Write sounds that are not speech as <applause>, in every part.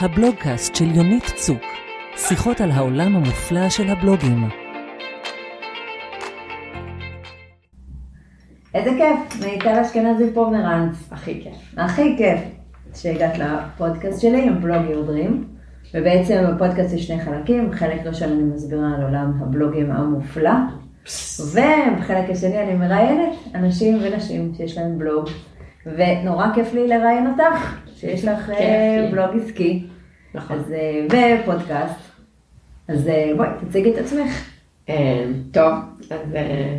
הבלוגקאסט של יונית צוק. שיחות על העולם המופלא של הבלוגים. איזה כיף, מיטל אשכנזי פומרנץ. הכי כיף. הכי כיף שהגעת לפודקאסט שלי עם בלוג יורדרים. ובעצם בפודקאסט יש שני חלקים, חלק ראשון אני מסבירה על עולם הבלוגים המופלא, ובחלק השני אני מראיינת אנשים ונשים שיש להם בלוג, ונורא כיף לי לראיין אותך, שיש לך אה, לי. בלוג עסקי, נכון. אז, אה, ופודקאסט. אז אה, בואי, תציגי את עצמך. אה, טוב, אז אה,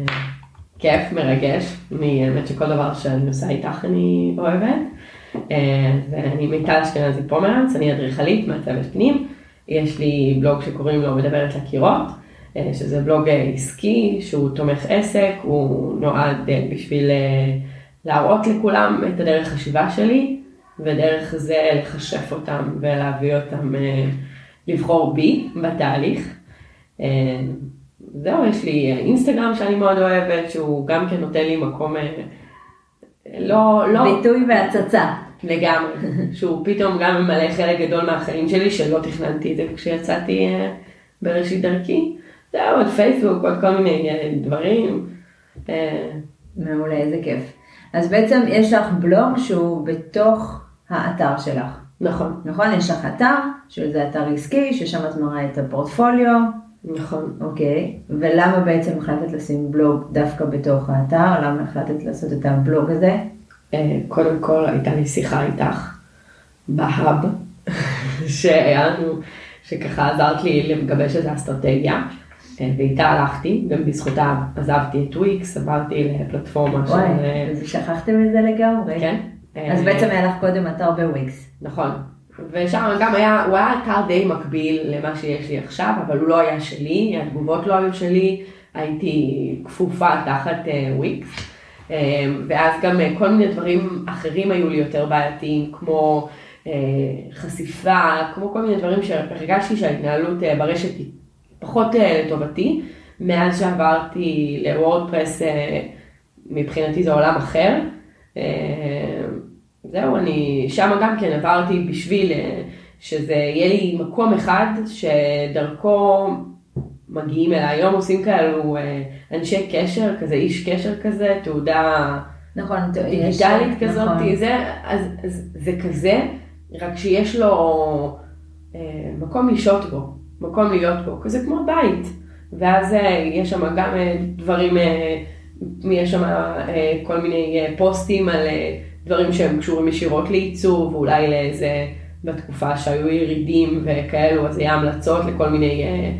כיף, מרגש. אני האמת שכל דבר שאני עושה איתך אני אוהבת. אה, ואני מיטל אשכנזי פומרנץ, אני אדריכלית מעצבת פנים. יש לי בלוג שקוראים לו מדברת לקירות, אה, שזה בלוג אה, עסקי שהוא תומך עסק, הוא נועד אה, בשביל אה, להראות לכולם את הדרך חשיבה שלי, ודרך זה לכשף אותם ולהביא אותם אה, לבחור בי בתהליך. אה, זהו, יש לי אה, אינסטגרם שאני מאוד אוהבת, שהוא גם כן נותן לי מקום לא, לא ביטוי והצצה. לגמרי, שהוא פתאום גם ממלא חלק גדול מהחיים שלי, שלא תכננתי את זה כשיצאתי בראשית דרכי. זהו, עוד פייסבוק, עוד כל מיני דברים. מעולה, איזה כיף. אז בעצם יש לך בלוג שהוא בתוך האתר שלך. נכון, נכון? יש לך אתר, שזה אתר עסקי, ששם את מראה את הפורטפוליו, נכון. אוקיי, ולמה בעצם החלטת לשים בלוג דווקא בתוך האתר? למה החלטת לעשות את הבלוג הזה? אה, קודם כל הייתה לי שיחה איתך בהאב, <laughs> שהיה לנו, שככה עזרת לי לגבש את האסטרטגיה, אה, ואיתה הלכתי, גם בזכותה עזבתי את וויקס, עברתי לפלטפורמה של... וואי, אה, שכחתם את זה לגמרי. כן. אז אה, בעצם היה לך קודם אתר בוויקס. נכון. ושם גם היה, הוא היה אתר די מקביל למה שיש לי עכשיו, אבל הוא לא היה שלי, התגובות לא היו שלי, הייתי כפופה תחת אה, וויקס. אה, ואז גם כל מיני דברים אחרים היו לי יותר בעייתיים, כמו חשיפה, כמו כל מיני דברים שהרגשתי שההתנהלות ברשת היא פחות לטובתי. מאז שעברתי לוורדפרס, מבחינתי זה עולם אחר. זהו, אני שם גם כן עברתי בשביל אה, שזה יהיה לי מקום אחד שדרכו מגיעים אליי. היום עושים כאלו אה, אנשי קשר, כזה איש קשר כזה, תעודה נכון, ת- יש- דיגיטלית כזאת, נכון. זה, אז, אז זה כזה, רק שיש לו אה, מקום לשהות בו, מקום להיות בו, כזה כמו בית. ואז אה, יש שם גם אה, דברים, אה, יש שם אה, כל מיני אה, פוסטים על אה, דברים שהם קשורים ישירות לעיצוב, ואולי לאיזה, בתקופה שהיו ירידים וכאלו, אז היה המלצות לכל מיני, אה,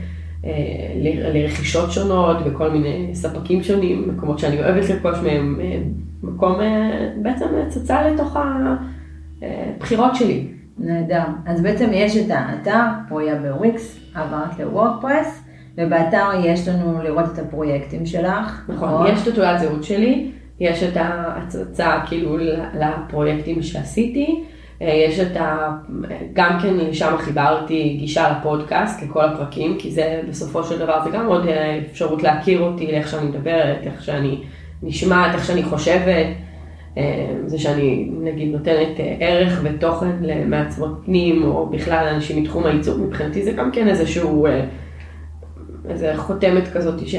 אה, לרכישות שונות וכל מיני ספקים שונים, מקומות שאני אוהבת לרכוש מהם, אה, מקום אה, בעצם הצצה לתוך הבחירות שלי. נהדר. אז בעצם יש את האתר, היה בוויקס, עברת לוורדפרס, ובאתר יש לנו לראות את הפרויקטים שלך. נכון, יש את התעודת זהות שלי, יש את ההצצה כאילו לפרויקטים שעשיתי, אה, יש את ה... גם כן שם חיברתי גישה לפודקאסט, לכל הפרקים, כי זה בסופו של דבר זה גם עוד אה, אפשרות להכיר אותי, לאיך שאני מדברת, איך שאני נשמעת, איך שאני חושבת. אה, זה שאני נגיד נותנת ערך ותוכן למעצבות פנים, או בכלל לאנשים מתחום העיצוב, מבחינתי זה גם כן איזשהו, איזה חותמת כזאת ש,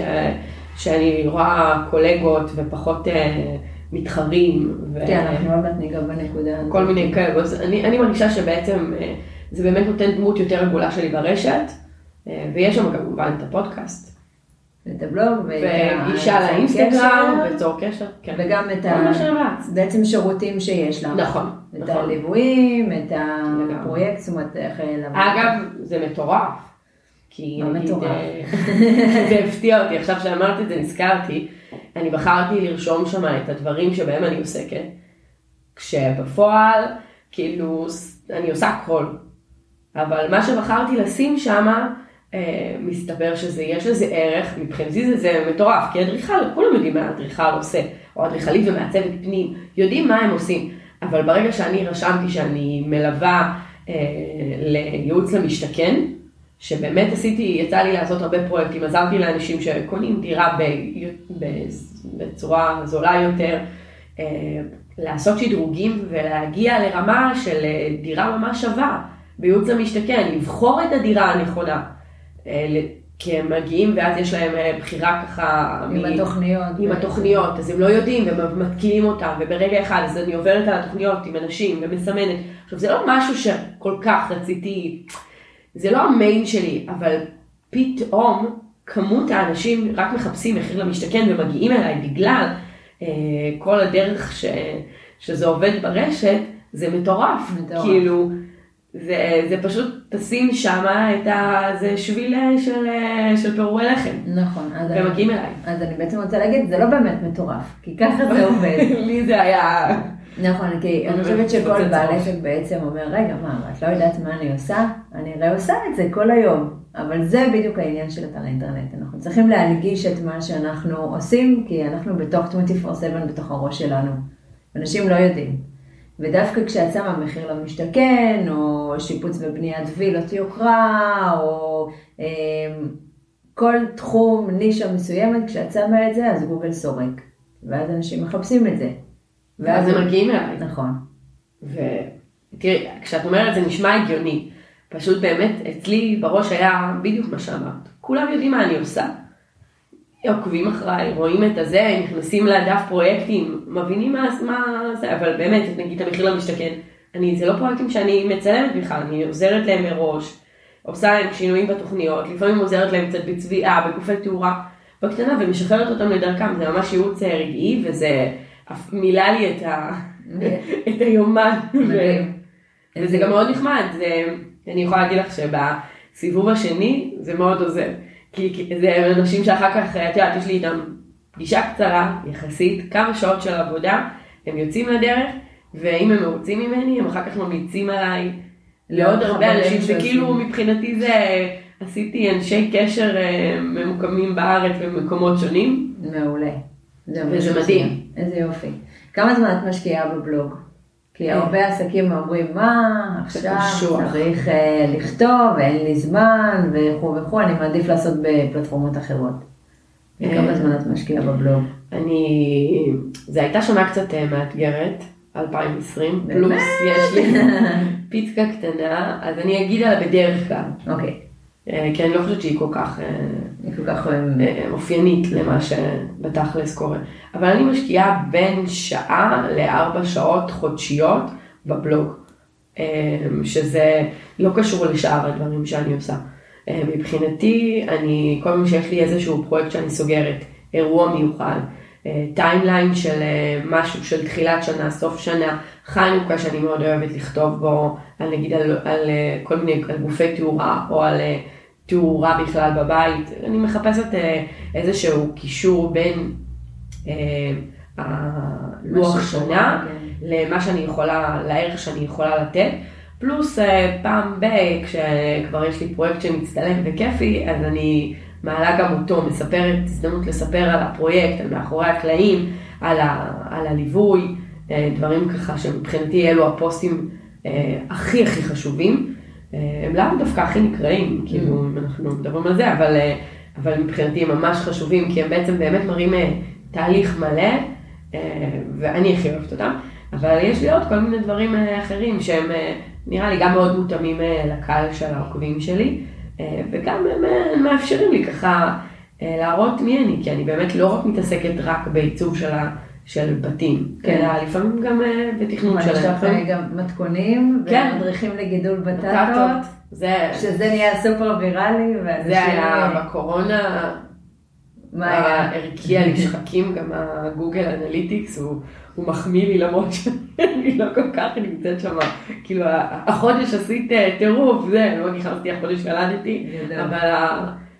שאני רואה קולגות ופחות אה, מתחרים. ו- כן, אנחנו עוד מעט ניגע בנקודה הזאת. כל מיני כאלו, אז אני, אני מרגישה שבעצם אה, זה באמת נותן דמות יותר רגולה שלי ברשת, אה, ויש שם כמובן את הפודקאסט, את הבלוג, וגישה לאינסטגרם, וצור קשר, כן. וגם את ה... בעצם שירותים שיש לך. נכון, את נכון. הליוויים, את. הפרויקט, זאת אומרת, איך... אגב, זה מטורף. כי מה נגיד, מטורף? אה, <laughs> זה הפתיע אותי, עכשיו שאמרת את זה נזכרתי, אני בחרתי לרשום שם את הדברים שבהם אני עוסקת, כשבפועל, כאילו, אני עושה הכל. אבל מה שבחרתי לשים שם, אה, מסתבר שזה, יש לזה ערך, מבחינתי זה, זה מטורף, כי אדריכל, כולם יודעים מה אדריכל עושה, או אדריכלית ומעצבת פנים, יודעים מה הם עושים, אבל ברגע שאני רשמתי שאני מלווה אה, לייעוץ למשתכן, שבאמת עשיתי, יצא לי לעשות הרבה פרויקטים, עזרתי לאנשים שקונים דירה ב, ב, בצורה זולה יותר, אה, לעשות שדרוגים ולהגיע לרמה של אה, דירה ממש שווה. בייעוץ למשתכן, לבחור את הדירה הנכונה. אה, כי הם מגיעים ואז יש להם בחירה ככה... עם מ- התוכניות. עם התוכניות, אז הם לא יודעים ומתקיעים אותם, וברגע אחד אז אני עוברת על התוכניות עם אנשים ומסמנת. עכשיו זה לא משהו שכל כך רציתי, זה לא המיין שלי, אבל פתאום כמות האנשים רק מחפשים מחיר למשתכן ומגיעים אליי בגלל אה, כל הדרך ש, שזה עובד ברשת, זה מטורף. מטורף. כאילו, זה, זה פשוט תשים שמה את ה... זה שביל אה, של, אה, של פירורי לחם. נכון. אז אני- והם מגיעים אליי. אז אני בעצם רוצה להגיד, זה לא באמת מטורף, כי ככה זה עובד. <laughs> לי זה היה... נכון, כי אני חושבת שכל בעל. עסק בעצם אומר, רגע, מה, את לא יודעת מה אני עושה? אני הרי עושה את זה כל היום. אבל זה בדיוק העניין של אתר האינטרנט. אנחנו צריכים להנגיש את מה שאנחנו עושים, כי אנחנו בתוך 24/7 בתוך הראש שלנו. אנשים לא יודעים. ודווקא כשאת שמה מחיר למשתכן, או שיפוץ ובניית וילות יוקרה, או אה, כל תחום, נישה מסוימת, כשאת שמה את זה, אז גוגל סורק. ואז אנשים מחפשים את זה. ואז הם מגיעים אליי. נכון. ותראי, כשאת אומרת זה נשמע הגיוני. פשוט באמת, אצלי בראש היה בדיוק מה שאמרת. כולם יודעים מה אני עושה. עוקבים אחריי, רואים את הזה, נכנסים לדף פרויקטים, מבינים מה, מה זה, אבל באמת, נגיד המחיר למשתכן, אני, זה לא פרויקטים שאני מצלמת בכלל, אני עוזרת להם מראש, עושה להם שינויים בתוכניות, לפעמים עוזרת להם קצת בצביעה, בגופי תאורה, בקטנה, ומשחררת אותם לדרכם, זה ממש ייעוץ אה, רגעי, וזה מילא לי את, ה... את היומן. וזה גם מאוד נחמד, זה, אני יכולה להגיד לך שבסיבוב השני זה מאוד עוזר. כי זה אנשים שאחר כך, את יודעת, יש לי איתם פגישה קצרה יחסית, כמה שעות של עבודה, הם יוצאים לדרך, ואם הם מרוצים ממני, הם אחר כך ממליצים עליי לעוד הרבה אנשים. שכאילו מבחינתי זה, עשיתי אנשי קשר אה, ממוקמים בארץ במקומות שונים. מעולה. זה וזה מדהים. איזה יופי. כמה זמן את משקיעה בבלוג? כי אה. הרבה עסקים אומרים, מה, עכשיו קשוח." צריך אה, לכתוב, ואין לי זמן, וכו' וכו', אני מעדיף לעשות בפלטפורמות אחרות. אה. כמה זמן את משקיעה בבלוג? אני, זו הייתה שנה קצת אה, מאתגרת, 2020, באמת? פלוס יש לי <laughs> פיצקה קטנה, אז אני אגיד עליה בדרך כלל, אוקיי, כי אני לא חושבת שהיא כל כך אה, כל כך... אה, אה, אופיינית למה שבתכלס קורה. אבל אני משקיעה בין שעה לארבע שעות חודשיות בבלוג, אה, שזה לא קשור לשאר הדברים שאני עושה. אה, מבחינתי, אני, כל פעם שיש לי איזשהו פרויקט שאני סוגרת, אירוע מיוחד, אה, timeline של אה, משהו של תחילת שנה, סוף שנה, חנוכה שאני מאוד אוהבת לכתוב בו, על נגיד על, על אה, כל מיני, על גופי תאורה או על אה, תאורה בכלל בבית, אני מחפשת אה, איזשהו קישור בין אה, הלוח שנה כן. למה שאני יכולה, לערך שאני יכולה לתת. פלוס אה, פעם ב, כשכבר יש לי פרויקט שמצטלם וכיפי, אז אני מעלה גם אותו, מספרת, הזדמנות לספר על הפרויקט, על מאחורי הקלעים, על, ה, על הליווי, אה, דברים ככה שמבחינתי אלו הפוסטים אה, הכי הכי חשובים. אה, הם לאו דווקא הכי נקראים, כאילו, אם אנחנו מדברים על זה, אבל, אה, אבל מבחינתי הם ממש חשובים, כי הם בעצם באמת מראים אה, תהליך מלא, ואני הכי אוהבת אותם. אבל יש לי עוד כל מיני דברים אחרים שהם אה, נראה לי גם מאוד מותאמים לקהל של העוקבים שלי, וגם הם מאפשרים לי ככה להראות מי אני, כי אני באמת לא רק מתעסקת רק בעיצוב של, ה, של בתים, כן. אלא לפעמים גם אה, בתכנון. לך אה, גם מתכונים, כן. ומדריכים לגידול בטטות, זה, שזה נהיה סופר ויראלי. זה היה בקורונה, מה היה? הרקיע לי שחקים, גם ה Google Analytics, הוא, הוא מחמיא לי למרות שאני לא כל כך נמצאת שם, כאילו החודש עשית טירוף, זה, לא נכנסתי החודש גדול. אבל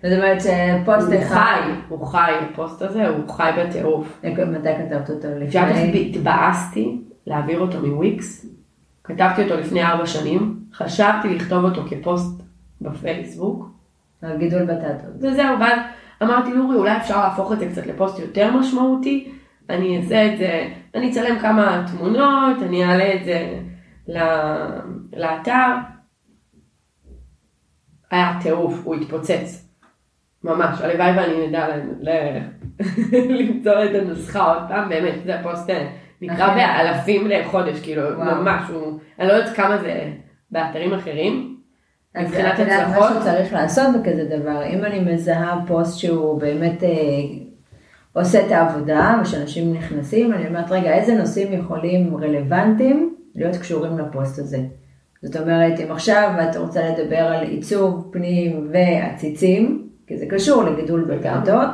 זאת אומרת שפוסט הוא אחד, חי, הוא חי, הפוסט הזה הוא חי בטירוף. מתי כתבת אותו? את יודעת איך לפני? התבאסתי להעביר אותו מוויקס? כתבתי אותו לפני ארבע שנים, חשבתי לכתוב אותו כפוסט בפייסבוק, על גידול בטטות. וזהו, ואז אמרתי לאורי, אולי אפשר להפוך את זה קצת לפוסט יותר משמעותי, אני אעשה את זה, אני אצלם כמה תמונות, אני אעלה את זה לאתר. היה טירוף, הוא התפוצץ. ממש, הלוואי ואני נדע <laughs> למצוא את הנוסחה עוד פעם, באמת, זה פוסט אה, נקרא נכון. באלפים לחודש, כאילו. ממש, הוא, אני לא יודעת כמה זה באתרים אחרים, אז מבחינת הצלחות? מה שצריך לעשות בכזה דבר, אם אני מזהה פוסט שהוא באמת אה, עושה את העבודה, ושאנשים נכנסים, אני אומרת, רגע, איזה נושאים יכולים רלוונטיים להיות קשורים לפוסט הזה? זאת אומרת, אם עכשיו את רוצה לדבר על עיצוב פנים ועציצים, כי זה קשור לגידול בפעוטות,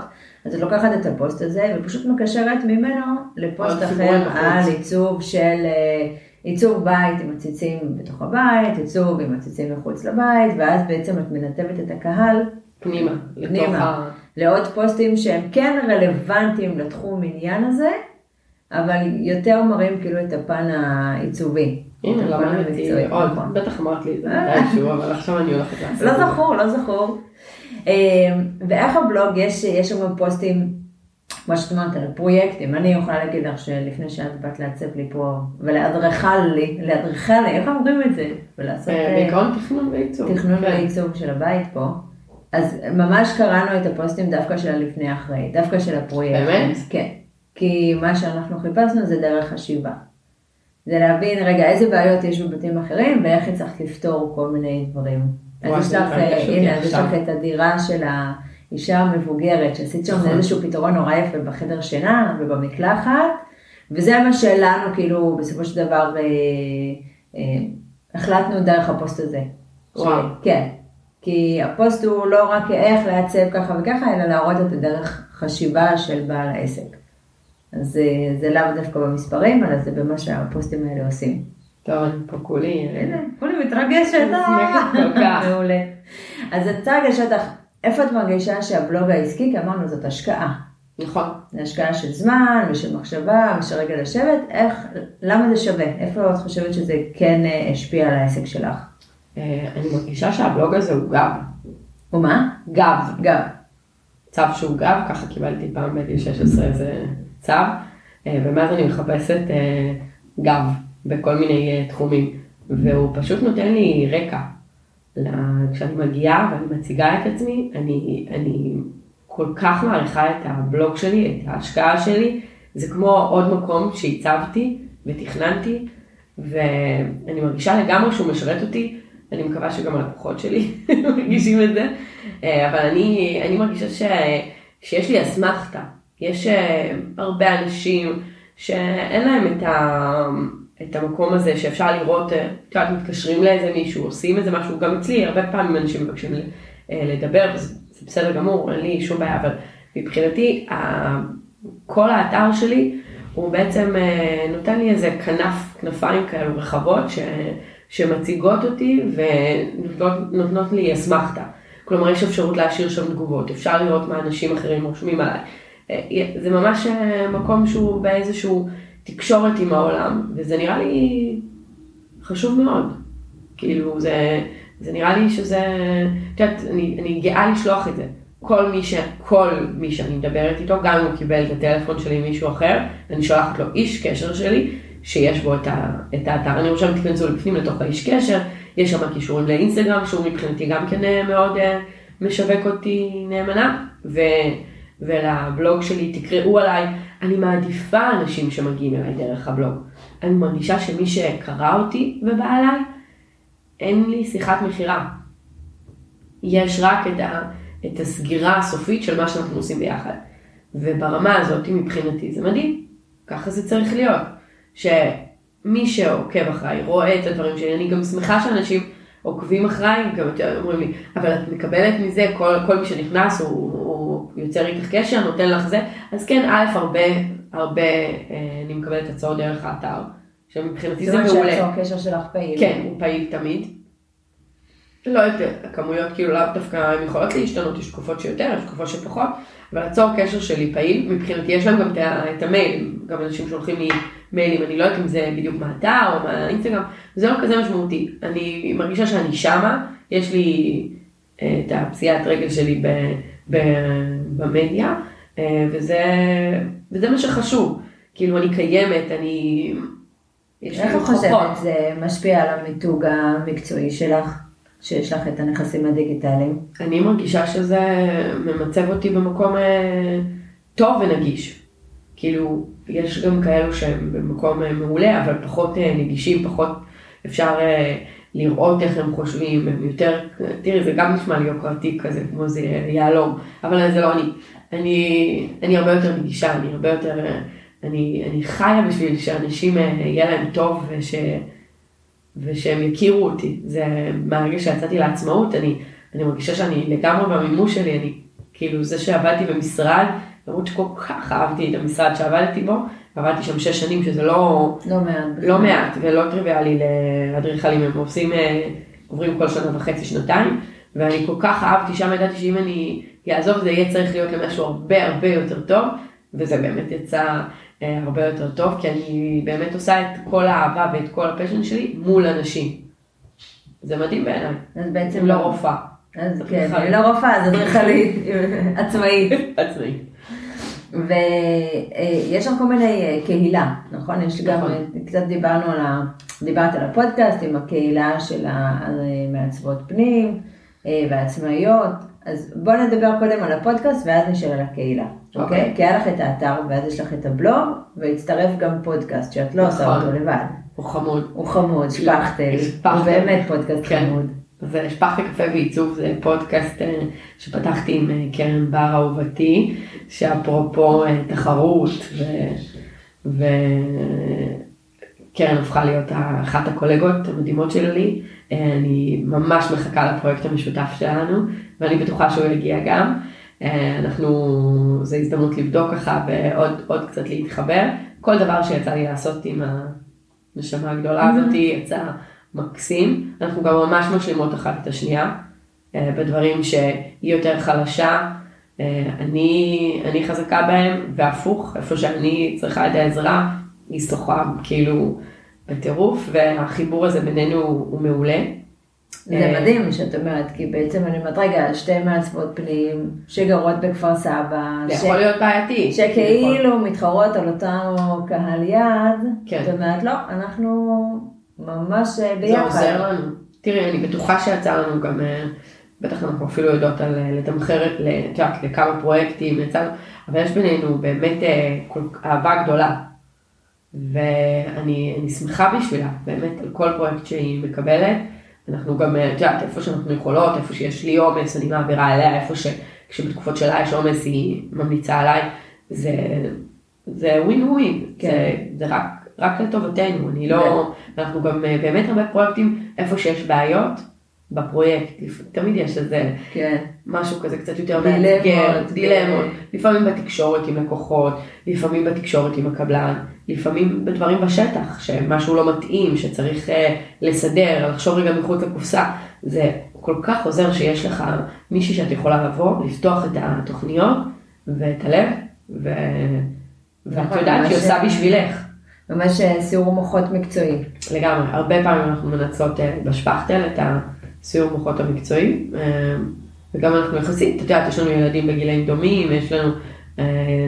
אז את לוקחת את הפוסט הזה ופשוט מקשרת ממנו לפוסט אחר. על עיצוב של אה, עיצוב בית עם עציצים בתוך הבית, עיצוב עם עציצים מחוץ לבית, ואז בעצם את מנתבת את הקהל פנימה, פנימה, ה... לעוד פוסטים שהם כן רלוונטיים לתחום עניין הזה, אבל יותר מראים כאילו את הפן העיצובי. הנה, למדתי עוד, נכון. בטח אמרת לי את זה מתישהו, אבל עכשיו אני הולכת לעשות לא את זה. זכור, לא זכור. אה, ואיך הבלוג, יש, יש שם גם פוסטים, כמו שאת אומרת, על פרויקטים. אני יכולה להגיד לך שלפני שאת באת לעצב לי פה, ולהדרכה לי, להדריכה לי, איך אומרים את זה? ולעשות אה, אה, בעיקרון תכנון ועיצוב. תכנון כן. ועיצוב של הבית פה. אז ממש קראנו את הפוסטים דווקא של הלפני אחרי, דווקא של הפרויקט. באמת? כן. כי מה שאנחנו חיפשנו זה דרך חשיבה. זה להבין, רגע, איזה בעיות יש בבתים אחרים ואיך הצלחת לפתור כל מיני דברים. אז יש לך, אה, הנה, אז יש. לך את הדירה של האישה המבוגרת, שעשית שם נכון. איזשהו פתרון נורא יפה בחדר שינה ובמקלחת, וזה מה שלנו, כאילו, בסופו של דבר, אה, אה, החלטנו דרך הפוסט הזה. וואו. כן. כי הפוסט הוא לא רק איך לעצב ככה וככה, אלא להראות את הדרך חשיבה של בעל העסק. אז זה, זה לאו דווקא במספרים, אלא זה במה שהפוסטים האלה עושים. טוב, פה כולי. אה, כולי מתרגשת. כך. מעולה. אז רוצה לגשת אותך, איפה את מרגישה שהבלוג העסקי, כי אמרנו זאת השקעה. נכון. זה השקעה של זמן ושל מחשבה ושל רגע לשבת, איך, למה זה שווה? איפה את חושבת שזה כן אה, השפיע על העסק שלך? אה, אני מרגישה שהבלוג הזה הוא גב. ומה? גב. גם. צו שהוא גב, ככה קיבלתי פעם בגיל 16 איזה צו, אה, ומאז אני מחפשת אה, גב בכל מיני אה, תחומים, והוא פשוט נותן לי רקע. כשאני מגיעה ואני מציגה את עצמי, אני, אני כל כך מעריכה את הבלוג שלי, את ההשקעה שלי, זה כמו עוד מקום שהצבתי ותכננתי, ואני מרגישה לגמרי שהוא משרת אותי, אני מקווה שגם הלקוחות שלי <laughs> מרגישים את זה, אה, אבל אני, אני מרגישה ש, שיש לי אסמכתה, יש אה, הרבה אנשים שאין להם את, ה, את המקום הזה שאפשר לראות, אה, את יודעת, מתקשרים לאיזה מישהו, עושים איזה משהו, גם אצלי הרבה פעמים אנשים מבקשים אה, לדבר, וזה זה בסדר גמור, אין לי שום בעיה, אבל מבחינתי, כל האתר שלי הוא בעצם אה, נותן לי איזה כנף, כנפיים כאלו רחבות ש, שמציגות אותי ונותנות לי אסמכתה. כלומר, יש אפשרות להשאיר שם תגובות, אפשר לראות מה אנשים אחרים רושמים עליי. זה ממש מקום שהוא באיזשהו תקשורת עם העולם, וזה נראה לי חשוב מאוד. כאילו, זה, זה נראה לי שזה, את יודעת, אני, אני גאה לשלוח את זה. כל מי, ש, כל מי שאני מדברת איתו, גם אם הוא קיבל את הטלפון שלי ממישהו אחר, אני שולחת לו איש קשר שלי, שיש בו את, ה, את האתר. אני רוצה שתיכנסו לפנים לתוך האיש קשר, יש שם קישורים לאינסטגרם, שהוא מבחינתי גם כן אה, מאוד אה, משווק אותי נאמנה, ו, ולבלוג שלי תקראו עליי. אני מעדיפה אנשים שמגיעים אליי דרך הבלוג. אני מרגישה שמי שקרא אותי ובא אליי, אין לי שיחת מכירה. יש רק את, ה, את הסגירה הסופית של מה שאנחנו עושים ביחד. וברמה הזאת, מבחינתי, זה מדהים. ככה זה צריך להיות. שמי שעוקב אחריי, רואה את הדברים שלי, אני גם שמחה שאנשים עוקבים אחריי, גם יותר אומרים לי, אבל את מקבלת מזה, כל, כל מי שנכנס הוא, הוא יוצר איתך קשר, נותן לך זה. אז כן, א', הרבה, הרבה, אה, אני מקבלת הצעות דרך האתר, שמבחינתי זאת זה אומרת מעולה. שהצור קשר שלך פעיל. כן, הוא פעיל תמיד. לא יותר, הכמויות כאילו לאו דווקא הן יכולות להשתנות, יש תקופות שיותר, יש תקופות שפחות, אבל הצור קשר שלי פעיל, מבחינתי יש להם גם את ה- את המיילים, גם אנשים שולחים לי מיילים, אני לא יודעת אם זה בדיוק מהאתר או מהאינסטגרם, זה לא כזה משמעותי, אני מרגישה שאני שמה, יש לי אה, את הפציעת רגל שלי ב, ב, במדיה, אה, וזה, וזה מה שחשוב, כאילו אני קיימת, אני... איך את. חושבת זה משפיע על המיתוג המקצועי שלך, שיש לך את הנכסים הדיגיטליים? אני מרגישה שזה ממצב אותי במקום אה, טוב ונגיש. כאילו, יש גם כאלו שהם במקום אה, מעולה, אבל פחות אה, נגישים, פחות אפשר לראות איך הם חושבים, הם יותר, תראי זה גם נשמע לי יוקרתי כזה, כמו זה יהלום, אבל זה לא אני. אני, אני הרבה יותר רגישה, אני הרבה יותר, אני, אני חיה בשביל שאנשים יהיה להם טוב וש, ושהם יכירו אותי. זה מהרגע שיצאתי לעצמאות, אני, אני מרגישה שאני לגמרי במימוש שלי, אני כאילו זה שעבדתי במשרד, למרות שכל כך אהבתי את המשרד שעבדתי בו, עבדתי שם שש שנים שזה לא, לא מעט. לא מעט ולא טריוויאלי לאדריכלים, הם עושים, אה, עוברים כל שנה וחצי, שנתיים, ואני כל כך אהבתי שם, ידעתי שאם אני אעזוב זה יהיה צריך להיות למשהו הרבה הרבה יותר טוב, וזה באמת יצא הרבה יותר טוב, כי אני באמת עושה את כל האהבה ואת כל הפשן שלי מול אנשים. זה מדהים בעיניי. אז בעצם לא רופאה. אז כן, אני לא רופאה, אז אדריכלית, <laughs> עצמאית. עצמאית. ויש שם כל מיני אה, קהילה, נכון? יש גם, נכון. קצת דיברנו על ה... דיברת על הפודקאסט עם הקהילה של המעצבות פנים אה, והעצמאיות, אז בוא נדבר קודם על הפודקאסט ואז נשאל על הקהילה, אוקיי. אוקיי? כי היה לך את האתר ואז יש לך את הבלוג והצטרף גם פודקאסט שאת לא עושה נכון. אותו לבד. הוא חמוד. הוא חמוד, שפכטל, שפכטל. הוא באמת פודקאסט כן. חמוד. אז שפכתי קפה ועיצוב זה פודקאסט אה, שפתחתי עם אה, קרן בר אהובתי, שאפרופו אה, תחרות. וקרן הפכה להיות אחת הקולגות המדהימות שלי. אני ממש מחכה לפרויקט המשותף שלנו, ואני בטוחה שהוא יגיע גם. אה, אנחנו, זו הזדמנות לבדוק ככה ועוד עוד קצת להתחבר. כל דבר שיצא לי לעשות עם הנשמה הגדולה הזאת יצא מקסים. אנחנו גם ממש משלימות אחת את השנייה, אה, בדברים שהיא יותר חלשה, אה, אני, אני חזקה בהם, והפוך, איפה שאני צריכה את העזרה, היא שוחה כאילו בטירוף, והחיבור הזה בינינו הוא מעולה. זה אה, מדהים שאת אומרת, כי בעצם אני אומרת, רגע, שתי מעצבות פנים שגרות בכפר סבא, זה ש- יכול להיות בעייתי. שכאילו מתחרות על אותו קהל יעד, כן. זאת אומרת, לא, אנחנו ממש אה, זה ביחד. עוזר לנו. תראי, אני בטוחה שיצא לנו גם, אה, בטח אנחנו אפילו יודעות על לתמחר, את את יודעת, לכמה פרויקטים יצאנו, אבל יש בינינו באמת אה, כל- אהבה גדולה. ואני אני שמחה בשבילה, באמת, על כל פרויקט שהיא מקבלת. אנחנו גם, אה, את יודעת, איפה שאנחנו יכולות, איפה שיש לי עומס, אני מעבירה אליה, איפה ש... כשבתקופות שלה יש עומס, היא ממליצה עליי. זה, זה ווין ווין, כן. זה, זה רק, רק לטובתנו, אני לא, אנחנו גם אה, באמת הרבה פרויקטים, איפה שיש בעיות, בפרויקט, תמיד יש איזה כן, משהו כזה קצת יותר מאתגר, כן. דילמות, לפעמים בתקשורת עם לקוחות, לפעמים בתקשורת עם הקבלן, לפעמים בדברים בשטח, שמשהו לא מתאים, שצריך אה, לסדר, לחשוב רגע מחוץ לקופסה, זה כל כך עוזר שיש לך מישהי שאת יכולה לבוא, לפתוח את התוכניות ואת הלב, ו... ואת נכון, יודעת שהיא עושה בשבילך. ממש אה, סיור מוחות מקצועי. לגמרי, הרבה פעמים אנחנו מנצלות אה, בשפכטל את הסיור מוחות המקצועי, אה, וגם אנחנו יחסית, את יודעת, יש לנו ילדים בגילאים דומים, יש לנו, אה,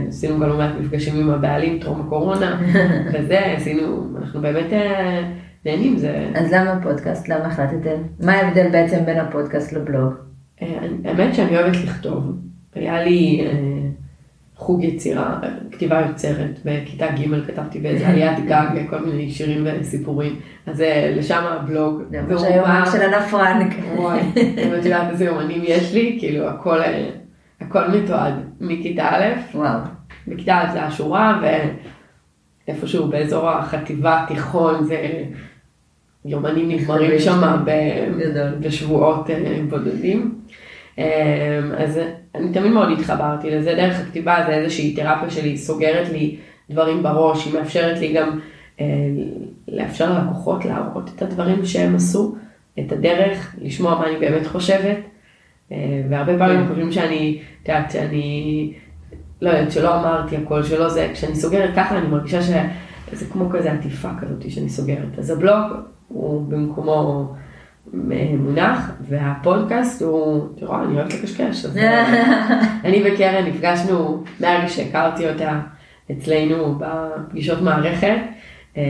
עשינו גם לא מעט מפגשים עם הבעלים טרום הקורונה, <laughs> וזה, עשינו, אנחנו באמת אה, נהנים, זה, אז למה פודקאסט? למה החלטתם? מה ההבדל בעצם בין הפודקאסט לבלוג? האמת שאני אוהבת לכתוב, היה לי חוג יצירה, כתיבה יוצרת, בכיתה ג' כתבתי באיזה עליית גג, כל מיני שירים וסיפורים, אז לשם הבלוג, זה היומן בא- של ענה פרנק. וואי, אם את יודעת איזה יומנים יש לי, כאילו הכל, אה, הכל מתועד מכיתה א', וואו. בכיתה א' זה השורה, ואיפשהו באזור החטיבה, תיכון, זה יומנים נגמרים שם גדול. בשבועות אה, בודדים. אה, אז אני תמיד מאוד התחברתי לזה, דרך הכתיבה זה איזושהי תרפיה שלי, סוגרת לי דברים בראש, היא מאפשרת לי גם אה, לאפשר ללקוחות להראות את הדברים שהם עשו, את הדרך, לשמוע מה אני באמת חושבת. אה, והרבה פעמים כן. חושבים שאני, את יודעת, שאני, לא יודעת, שלא אמרתי הכל, שלא זה, כשאני סוגרת ככה אני מרגישה שזה כמו כזה עטיפה כזאת שאני סוגרת. אז הבלוג הוא במקומו מונח, והפודקאסט הוא, תראו, אני אוהבת לקשקש, אז אה, <laughs> אני וקרן נפגשנו מהרגע שהכרתי אותה אצלנו בפגישות מערכת, אה,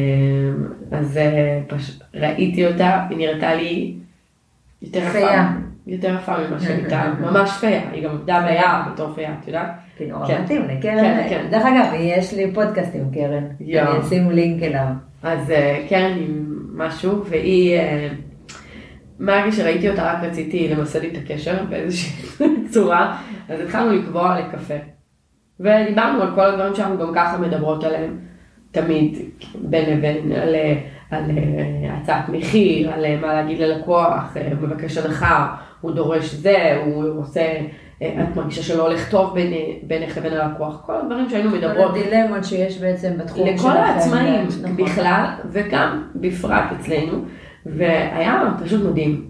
אז אה, פש... ראיתי אותה, היא נראתה לי יותר יפה. יותר יפה ממה שהייתה, ממש פייה, היא גם עבדה ביער בתור פייה, את יודעת? נורא כן. מתאים לקרן. כן, כן. דרך אגב, יש לי פודקאסט עם קרן. אני אשים לינק אליו. אז אה, קרן עם משהו, והיא, מהרגע שראיתי אותה רק רציתי למסד איתה קשר באיזושהי <laughs> צורה, אז התחלנו לקבוע לקפה. ודיברנו על כל הדברים שאנחנו גם ככה מדברות עליהם, תמיד בין לבין, על, על אה, הצעת מחיר, על אה, מה להגיד ללקוח, אה, מבקש הנחה, הוא דורש זה, הוא עושה, את מרגישה שלא הולך טוב בין, בינך לבין הלקוח, כל הדברים שהיינו מדברות. כל הדילמות שיש בעצם בתחום שלכם. לכל העצמאים נכון. בכלל, וגם בפרט אצלנו, והיה פשוט מדהים.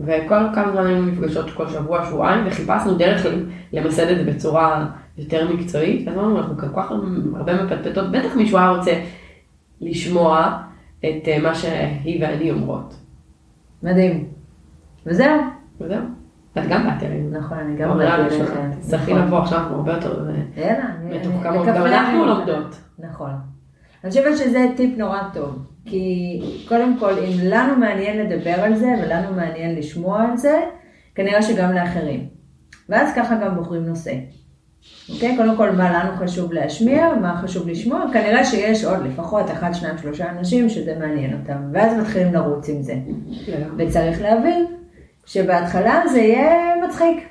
וכל כמה זמן היינו נפגשות כל שבוע, שבועיים, וחיפשנו דרך למסד את זה בצורה יותר מקצועית, אז אמרנו, אנחנו כל כך הרבה מפטפטות, בטח מישהו היה רוצה לשמוע את אה, מה שהיא ואני אומרות. מדהים. וזהו. וזהו. את גם באת אלינו. נכון, אני גם באתי אליכם. צריכים לבוא עכשיו, אנחנו הרבה יותר אה, מתוחכמות, גם אנחנו לומדות. נכון. אני חושבת שזה טיפ נורא טוב, כי קודם כל, אם לנו מעניין לדבר על זה, ולנו מעניין לשמוע על זה, כנראה שגם לאחרים. ואז ככה גם בוחרים נושא. אוקיי? קודם כל, מה לנו חשוב להשמיע, מה חשוב לשמוע, כנראה שיש עוד לפחות אחד, שניים, שלושה אנשים שזה מעניין אותם, ואז מתחילים לרוץ עם זה. וצריך להבין שבהתחלה זה יהיה מצחיק.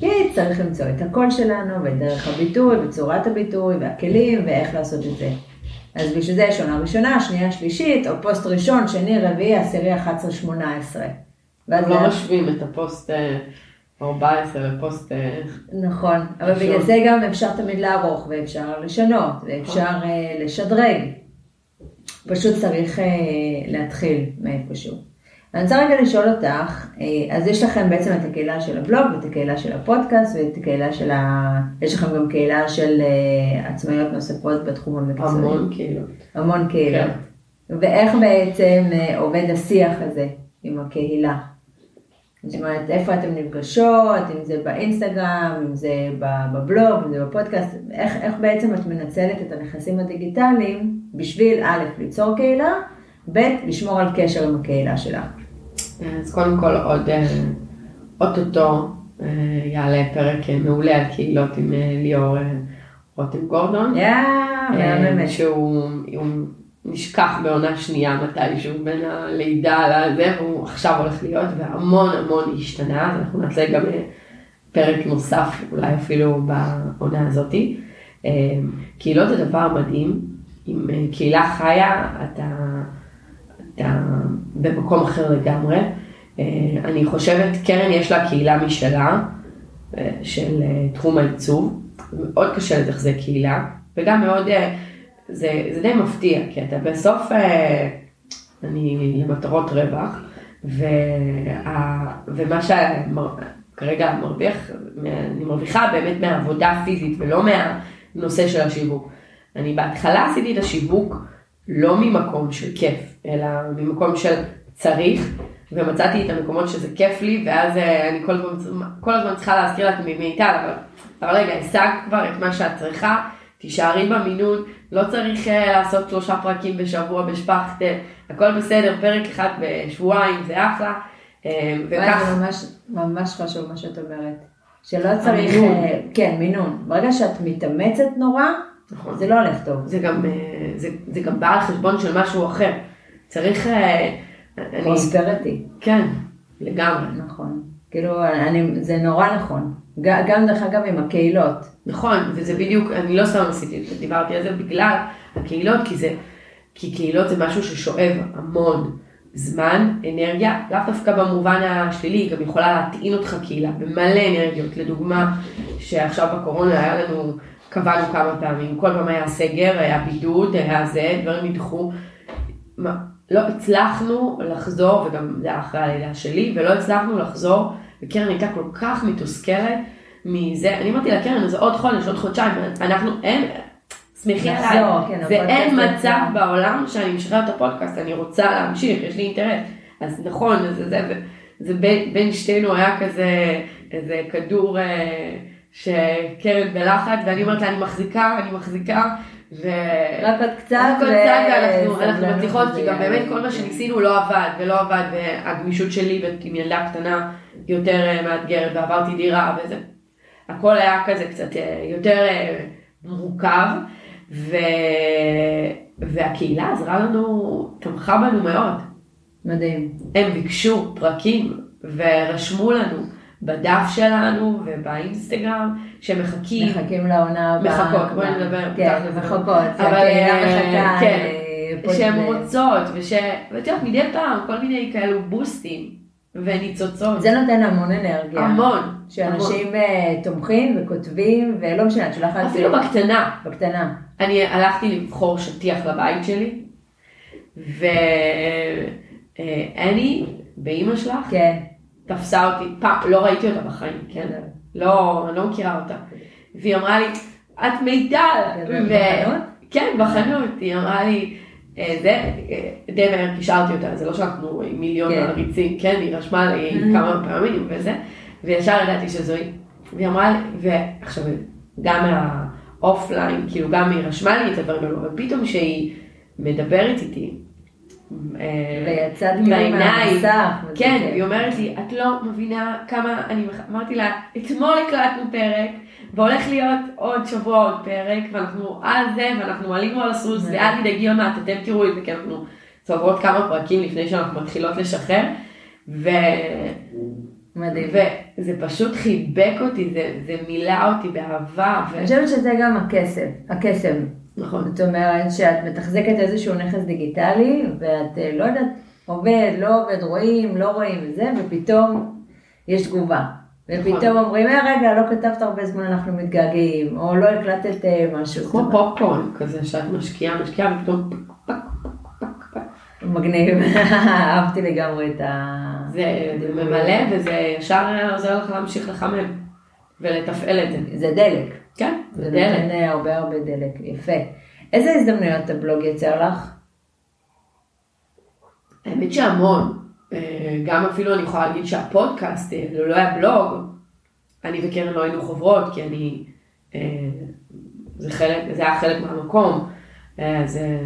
כי צריך למצוא את הקול שלנו, ואת דרך הביטוי, וצורת הביטוי, והכלים, ואיך לעשות את זה. אז בשביל זה יש עונה ראשונה, שנייה, שלישית, או פוסט ראשון, שני, רביעי, עשירי, 11, 18. לא משווים את הפוסט... אה, 14 לפוסט... אה, נכון, אבל בגלל זה גם אפשר תמיד לערוך, ואפשר לשנות, ואפשר uh, לשדרג. פשוט צריך להתחיל מאיפשהו. אני רוצה רגע לשאול אותך, אז יש לכם בעצם את הקהילה של הבלוג, ואת הקהילה של הפודקאסט, ואת הקהילה של ה... יש לכם גם קהילה של עצמאיות נוספות בתחום המקצועי. המון קהילות. המון קהילות. כן. ואיך בעצם עובד השיח הזה עם הקהילה? זאת אומרת, איפה אתן נפגשות, אם זה באינסטגרם, אם זה בבלוג, אם זה בפודקאסט, איך, איך בעצם את מנצלת את הנכסים הדיגיטליים בשביל א', ליצור קהילה, ב', לשמור על קשר עם הקהילה שלך. אז קודם כל עוד אה, אוטוטו אה, יעלה פרק מעולה על קהילות עם אה, ליאור רותם גורדון. יאה. שהוא נשכח בעונה שנייה מתישהו בין הלידה לזה, והוא עכשיו הולך להיות, והמון המון השתנה, אז אנחנו נעשה גם אה, פרק נוסף, אולי אפילו בעונה הזאתי. אה, קהילות זה דבר מדהים, עם אה, קהילה חיה, אתה, אתה במקום אחר לגמרי. אני חושבת, קרן יש לה קהילה משלה, של תחום העיצוב, מאוד קשה לתחזק קהילה, וגם מאוד זה, זה די מפתיע, כי אתה בסוף, אה, אני למטרות רווח, וה, ומה שכרגע מרוויח, אני מרוויחה באמת מהעבודה הפיזית ולא מהנושא של השיווק. אני בהתחלה עשיתי את השיווק לא ממקום של כיף, אלא ממקום של צריך, ומצאתי את המקומות שזה כיף לי, ואז אה, אני כל, כל הזמן צריכה להזכיר לעצמי מיטל, אבל, אבל רגע, השגת כבר את מה שאת צריכה. תישארי במינון, לא צריך uh, לעשות שלושה פרקים בשבוע בשפכטל, הכל בסדר, פרק אחד בשבועיים זה אחלה. וכך... זה ממש, ממש חשוב מה שאת אומרת. שלא צריך, המינון. Uh, כן, מינון. ברגע שאת מתאמצת נורא, נכון. זה לא הולך טוב. זה גם, uh, זה, זה גם בא על חשבון של משהו אחר. צריך... פרוספרטי. אני... כן, לגמרי. נכון. כאילו, אני, זה נורא נכון. גם דרך אגב עם הקהילות. נכון, וזה בדיוק, אני לא סתם עשיתי את זה, דיברתי על זה בגלל הקהילות, כי זה, כי קהילות זה משהו ששואב המון זמן, אנרגיה, לאו דווקא במובן השלילי, גם יכולה להטעין אותך קהילה במלא אנרגיות. לדוגמה, שעכשיו בקורונה היה לנו, קבענו כמה פעמים, כל פעם היה סגר, היה בידוד, היה זה, דברים נדחו. לא הצלחנו לחזור, וגם זה היה אחרי הלידה שלי, ולא הצלחנו לחזור וקרן הייתה כל כך מתוסכלת מזה, אני אמרתי לה, קרן, זה עוד חודש, עוד חודשיים, אנחנו, אין, שמחי עליי, כן, זה אין מצב בעולם שאני משחררת את הפודקאסט, אני רוצה להמשיך, יש לי אינטרס. אז נכון, זה, זה, זה, זה בין, בין שתינו היה כזה, איזה כדור אה, שקרן בלחץ, ואני אומרת לה, אני מחזיקה, אני מחזיקה, ו... רק עוד קצת, רק עוד קצת, ואנחנו אנחנו מצליחות, כי גם באמת כל מה שניסינו לא עבד, ולא עבד, והגמישות שלי עם ילדה קטנה יותר אה, מאתגרת, ועברתי דירה וזה. הכל היה כזה קצת אה, יותר אה, מורכב, ו... והקהילה עזרה לנו, תמכה בנו מאוד. מדהים. הם ביקשו פרקים ורשמו לנו בדף שלנו ובאינסטגרם שמחכים. מחכים לעונה הבאה. מחכות, בואי נדבר. כן. מחכות. אבל שהקהילה אה, מחכה. כן, אה, פה שהן רוצות. ואת יודעת, מדי פעם כל מיני כאלו בוסטים וניצוצות. זה נותן המון אנרגיה. המון. שאנשים אה, תומכים וכותבים, ולא משנה, את שולחת... אפילו בקטנה. בקטנה. אני הלכתי לבחור שטיח לבית שלי, ואני, באימא שלך, כן. תפסה אותי, פעם, לא ראיתי אותה בחיים, כן? לא, אני לא מכירה אותה. והיא אמרה לי, את מיטל. כן, בחנות? כן, בחנות. היא אמרה לי, "אה, זה, אה, די מהר קישרתי אותה, זה לא שאנחנו עם מיליון כן. מעריצים, כן, היא רשמה לי כמה פעמים וזה, וישר ידעתי שזו היא. והיא אמרה לי, ועכשיו, גם מהאופליין, כאילו גם היא רשמה לי את הדברים האלו, אבל פתאום שהיא מדברת איתי, ויצאת כאילו בעיניים. מהמסך. וזה כן. היא אומרת לי, את לא מבינה כמה, אני אמרתי לה, אתמול הקלטנו פרק, והולך להיות עוד שבוע עוד פרק, ואנחנו על זה, ואנחנו עלינו על הסוס. ואל תדאגי עוד מעט, אתם תראו את זה, כי אנחנו צוברות כמה פרקים לפני שאנחנו מתחילות לשחרר, ו... מדהים. וזה פשוט חיבק אותי, זה, זה מילא אותי באהבה, ו... אני חושבת שזה גם הכסף, הקסם. נכון. זאת אומרת שאת מתחזקת איזשהו נכס דיגיטלי, ואת אה, לא יודעת, עובד, לא עובד, רואים, לא רואים וזה, ופתאום יש תגובה. ופתאום נכון. אומרים, אה רגע, לא כתבת הרבה זמן, אנחנו מתגעגעים, או לא הקלטת אה, משהו. כמו פופקורן כזה, שאת משקיעה, משקיעה, ופתאום מגניב, <laughs> אהבתי לגמרי את ה... זה ממלא, וזה ישר עוזר לך להמשיך לחמם, ולתפעל את זה. זה דלק. כן, זה זה נותן דלק. אה, הרבה הרבה דלק, יפה. איזה הזדמנויות הבלוג יצר לך? האמת שהמון. אה, גם אפילו אני יכולה להגיד שהפודקאסט, אה, לא היה בלוג, אני וקרן לא היינו חוברות, כי אני, זה חלק, זה היה חלק מהמקום. זה,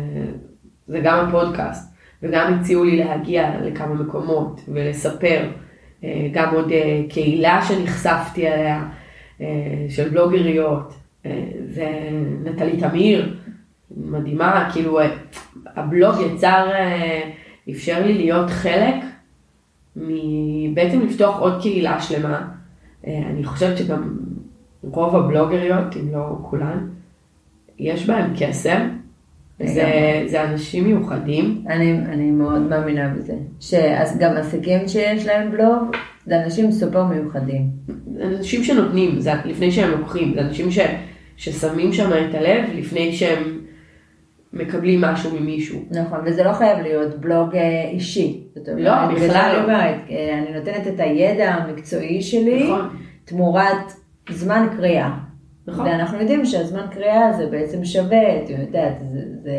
זה גם הפודקאסט, וגם הציעו לי להגיע לכמה מקומות ולספר. גם עוד קהילה שנחשפתי אליה, של בלוגריות. אה, זה נטלי תמיר, מדהימה, כאילו אה, הבלוג יצר, אה, אפשר לי להיות חלק, בעצם לפתוח עוד קהילה שלמה. אה, אני חושבת שגם רוב הבלוגריות, אם לא כולן, יש בהם קסם. זה, זה אנשים מיוחדים. אני, אני מאוד מאמינה בזה. שאז גם עסקים שיש להם בלוג, זה אנשים סופר מיוחדים. אנשים שנותנים, זה לפני שהם לוקחים, זה אנשים ש, ששמים שם את הלב לפני שהם מקבלים משהו ממישהו. נכון, וזה לא חייב להיות בלוג אה, אישי. אומרת, לא, בגלל בכלל לא. אומרת, אה, אני נותנת את הידע המקצועי שלי, נכון. תמורת זמן קריאה. נכון. ואנחנו יודעים שהזמן קריאה זה בעצם שווה, את יודעת, זה, זה,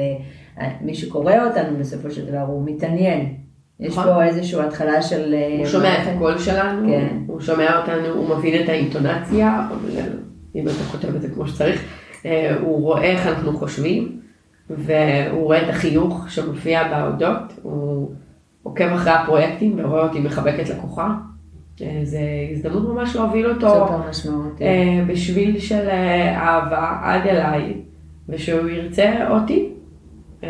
מי שקורא אותנו בסופו של דבר הוא מתעניין. יש נכון. פה איזושהי התחלה של... אה, הוא שומע את הקול שלנו, כן. הוא שומע אותנו, הוא מבין את האינטונציה, אבל אם אתה כותב את זה כמו שצריך, אה, הוא רואה איך אנחנו חושבים, והוא רואה את החיוך שמופיע בהודות, הוא עוקב אחרי הפרויקטים ורואה אותי מחבקת לקוחה. אה, זה הזדמנות ממש להוביל אותו. אה, בשביל של אה, אהבה עד אליי, ושהוא ירצה אותי, אה,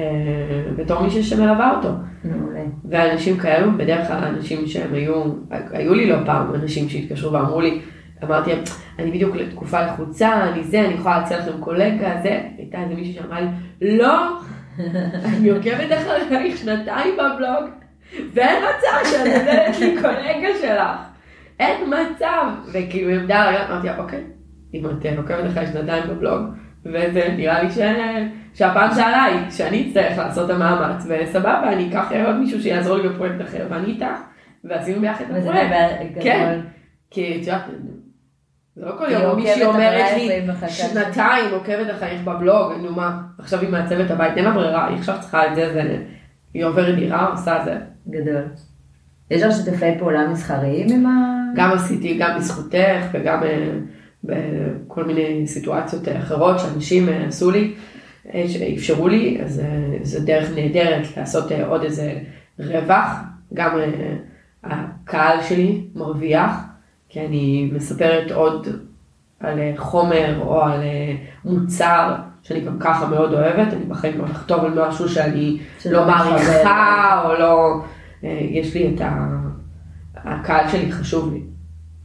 בתור מישהי שמלווה אותו. מעולה. ואנשים כאלו, בדרך כלל אנשים שהם היו, היו לי לא פעם אנשים שהתקשרו ואמרו לי, אמרתי להם, אני בדיוק לתקופה לחוצה, אני זה, אני יכולה להציע לכם קולגה, זה, הייתה איזה מישהי שאמרה לי, לא, אני עוקבת אחרייך שנתיים בבלוג, ואין מצב שאת נותנת לי קולגה שלך, אין מצב, וכאילו היא עמדה עליי, אמרתי לה, אוקיי, אם את אה, עוקבת אחרי שנתיים בבלוג, וזה נראה לי ש... שהפעם זה עליי, שאני אצטרך לעשות את המאמץ, וסבבה, אני אקח עוד מישהו שיעזור לי בפרויקט אחר, ואני איתך, ועשינו ביחד את הפרויקט. כן. כי את יודעת, זה לא כל יום מישהי אומרת לי, שנתיים עוקבת אחרייך בבלוג, נו מה, עכשיו היא מעצבת הבית, אין לה ברירה, היא עכשיו צריכה את זה, זה, היא עוברת דירה, עושה זה. גדול. יש לך שיתופי פעולה מסחריים עם ה... גם עשיתי, גם בזכותך וגם אה, בכל מיני סיטואציות אחרות שאנשים אה, עשו לי, אה, שאפשרו לי, אז אה, זו דרך נהדרת לעשות עוד איזה רווח, גם הקהל שלי מרוויח, כי אני מספרת עוד על חומר או על מוצר שאני גם ככה מאוד אוהבת, אני בחיים לא לכתוב על משהו שאני שלא לא מעריכה. או לא, יש לי את ה... הקהל שלי חשוב לי.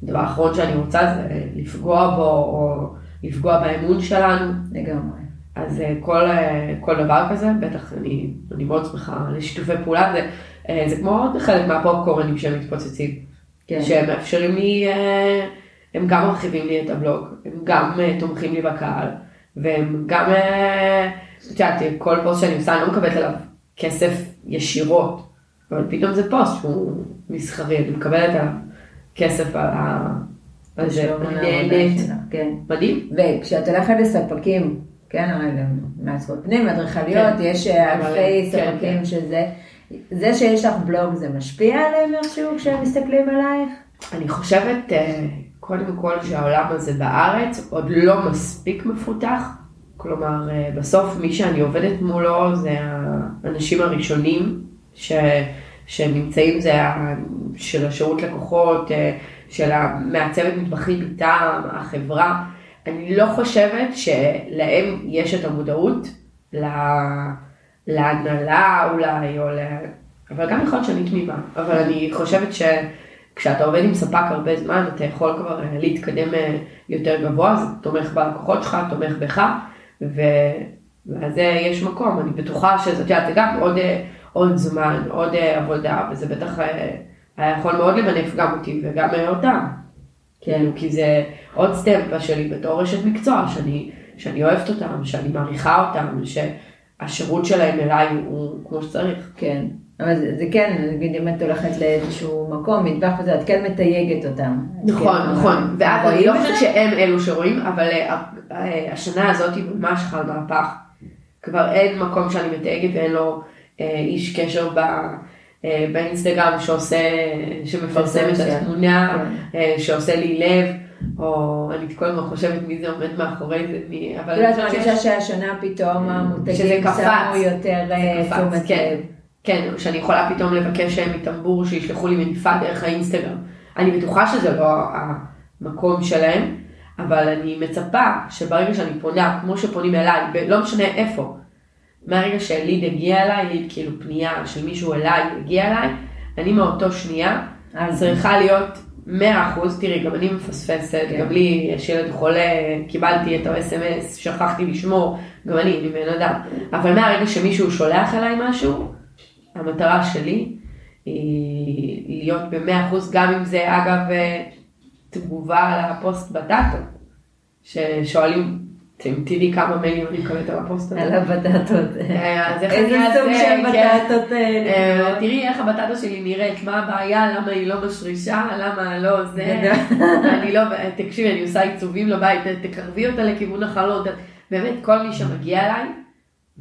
הדבר האחרון שאני רוצה זה לפגוע בו או לפגוע באמון שלנו. לגמרי. אז אה, כל, אה, כל דבר כזה, בטח אני, אני מאוד שמחה לשיתופי פעולה, זה, אה, זה כמו עוד חלק מהפופקורנים שהם מתפוצצים, כן. שהם מאפשרים לי, אה, הם גם מרחיבים לי את הבלוג, הם גם אה, תומכים לי בקהל, והם גם, אה, את יודעת, כל פוסט שאני עושה, אני לא מקבלת עליו כסף ישירות, אבל פתאום זה פוסט שהוא מסחרי, אני מקבלת עליו כסף על ה... על זה, נהנית, כן. מדהים. וכשאת הולכת לספקים, כן, הרי גם מעצבות פנים, אדריכליות, כן. יש אה, אלפי כן, ספקים כן. שזה, זה שיש לך בלוג זה משפיע עליהם איכשהו כשהם מסתכלים עלייך? אני חושבת, אה, קודם כל, שהעולם הזה בארץ עוד לא מספיק מפותח. כלומר, אה, בסוף מי שאני עובדת מולו זה האנשים הראשונים ש, שנמצאים, זה ה- של השירות לקוחות, אה, של המעצבת מטבחים מטעם, החברה. אני לא חושבת שלהם יש את המודעות להנהלה אולי, או ל... אבל גם יכול להיות שאני תמימה. אבל אני חושבת שכשאתה עובד עם ספק הרבה זמן, אתה יכול כבר אה, להתקדם אה, יותר גבוה, זה תומך בלקוחות שלך, תומך בך, ו... ואז יש מקום. אני בטוחה שזה, את יודעת, זה גם עוד, עוד זמן, עוד אה, עבודה, וזה בטח אה, היה יכול מאוד למנף גם אותי וגם אה, אותם. כן. כי זה עוד סטמפה שלי בתור אשת מקצוע, שאני, שאני אוהבת אותם, שאני מעריכה אותם, שהשירות שלהם אליי הוא כמו שצריך. כן. אבל זה, זה כן, נגיד אם את הולכת לאיזשהו מקום, מטבח וזה, את כן מתייגת אותם. נכון, כן, נכון. אבל- ואז אני לא חושבת? שהם אלו שרואים, אבל השנה הזאת היא ממש חל מהפך. כבר אין מקום שאני מתייגת ואין לו איש קשר ב... אה, באינסטגרם שעושה, שמפרסם את. התמונה, כן. אה, שעושה לי לב, או אני כל הזמן חושבת מי זה עומד מאחורי זה, מי, אבל כאילו את מרגישה שהשנה פתאום המותגים. שמו יותר אה, תשומת כן. לב. כן, שאני יכולה פתאום לבקש אה, מטמבור שישלחו לי מניפה דרך האינסטגרם. אני בטוחה שזה לא המקום שלהם, אבל אני מצפה שברגע שאני פונה, כמו שפונים אליי, לא משנה איפה, מהרגע שליד הגיע אליי, ליד כאילו פנייה של מישהו אליי הגיע אליי, אני מאותו שנייה זה. צריכה להיות 100%, תראי, גם אני מפספסת, כן. גם לי יש ילד חולה, קיבלתי את ה-SMS, שכחתי לשמור, גם אני, אני בן אדם. אבל מהרגע שמישהו שולח אליי משהו, המטרה שלי היא להיות ב-100%, גם אם זה אגב אה, תגובה על הפוסט בטטות, ששואלים, תדעי כמה מיילים אני מקבלת על הפוסט הזה. על הבטטות. אה, אז איך איזה סוג של כן. בטטות אה, אה? תראי איך הבטטה שלי נראית, מה הבעיה, למה היא לא משרישה, למה לא זה. אני לא, תקשיבי, אני עושה עיצובים לבית, תקרבי אותה לכיוון החלון, באמת כל מי שמגיע אליי,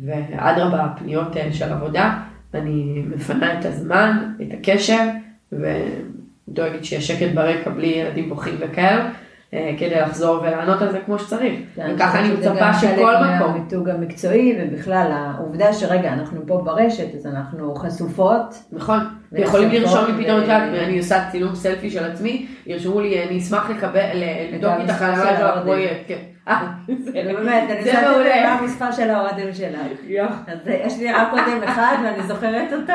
ואדרבה, פניות של עבודה, אני מפנה את הזמן, את הקשב, ודואגת שיהיה שקט ברקע בלי ילדים בוכים וכאלה, כדי לחזור ולענות על זה כמו שצריך. כן, וככה אני מצפה גם שכל מקום. מהמיתוג המקצועי, ובכלל העובדה שרגע, אנחנו פה ברשת, אז אנחנו חשופות. נכון, ויכולים לרשום לי פתאום, את יודעת, אני עושה צילום סלפי של עצמי, ירשמו לי, אני אשמח לקבל, לבדוק איתך המספר על של. הפרויקט, כן. אה, זה- ובאמת, אני זה שמה את. מה המספר של האוהדים שלך. אז אה, יש לי רק אוהדים אחד ואני זוכרת אותו.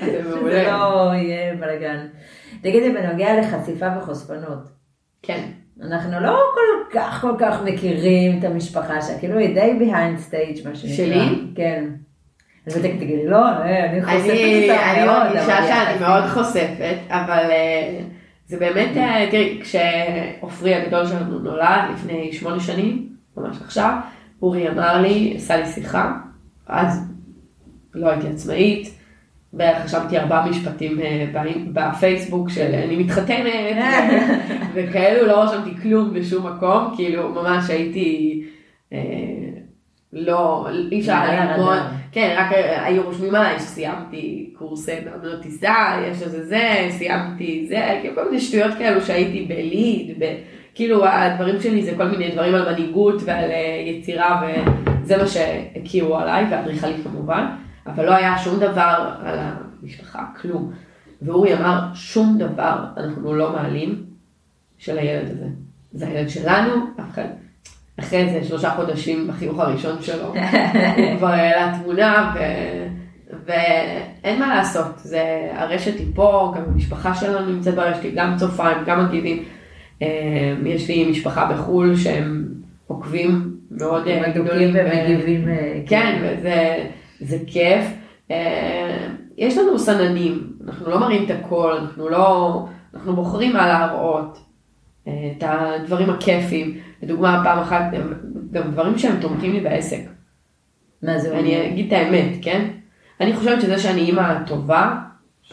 זה שזה. לא יהיה בלאגן. תגידי, בנוגע לחשיפה וחושפנות, כן, אנחנו לא כל כך כל כך מכירים את המשפחה שלה, כאילו היא די behind stage מה שנקרא. שלי? כן. אז בטח תגידי, לא, אה, אני חושפת אני אותה אני מאוד. מרגישה שאני. מאוד חושפת, אבל אה, זה באמת, אה, תראי, כשעופרי הגדול שלנו נולד לפני שמונה שנים, ממש עכשיו, אורי אמר לי, עשה לי שיחה, אז לא הייתי עצמאית, בערך רשמתי ארבעה משפטים אה, בפייסבוק של אני מתחתנת, <laughs> וכאלו לא רשמתי כלום בשום מקום, כאילו ממש הייתי, אה, לא, אי אפשר היה ללמוד. כן, רק היו רושמים עליי שסיימתי קורסי מאמנות טיסה, יש איזה זה, סיימתי זה, כאילו כל מיני שטויות כאלו שהייתי בליד, ב... כאילו הדברים שלי זה כל מיני דברים על מנהיגות ועל אה, יצירה וזה מה שהכירו עליי, ואדריכלית כמובן, אבל לא היה שום דבר על המשפחה, כלום. ואורי אמר, שום דבר אנחנו לא מעלים של הילד הזה. זה הילד שלנו, אחד. אחרי זה שלושה חודשים בחינוך הראשון שלו, הוא כבר העלה תמונה, ואין מה לעשות, זה, הרשת היא פה, גם המשפחה שלנו נמצאת ברשת, היא גם צופה, הם גם מגיבים. אה, יש לי משפחה בחו"ל שהם עוקבים מאוד אה, גדולים. ו- ומגיבים. אה, כן, וזה זה כיף. אה, יש לנו סננים, אנחנו לא מראים את הכל, אנחנו לא, אנחנו בוחרים מה להראות. אה, את הדברים הכיפיים. לדוגמה, פעם אחת, גם דברים שהם תומכים לי בעסק. מה זה אומר? אני אגיד את האמת, כן? אני חושבת שזה שאני אימא טובה, ש...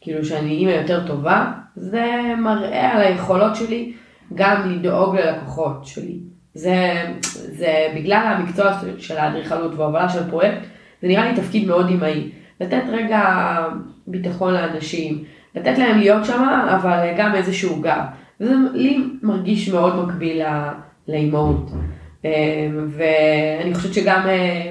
כאילו שאני אימא יותר טובה, זה מראה על היכולות שלי גם לדאוג ללקוחות שלי. זה, זה בגלל המקצוע של- האדריכלות והובלה של פרויקט, זה נראה לי תפקיד מאוד אימהי. לתת רגע ביטחון לאנשים, לתת להם להיות שם, אבל גם איזשהו גב. וזה לי מרגיש מאוד מקביל לאימהות. אה, ואני חושבת שגם אה,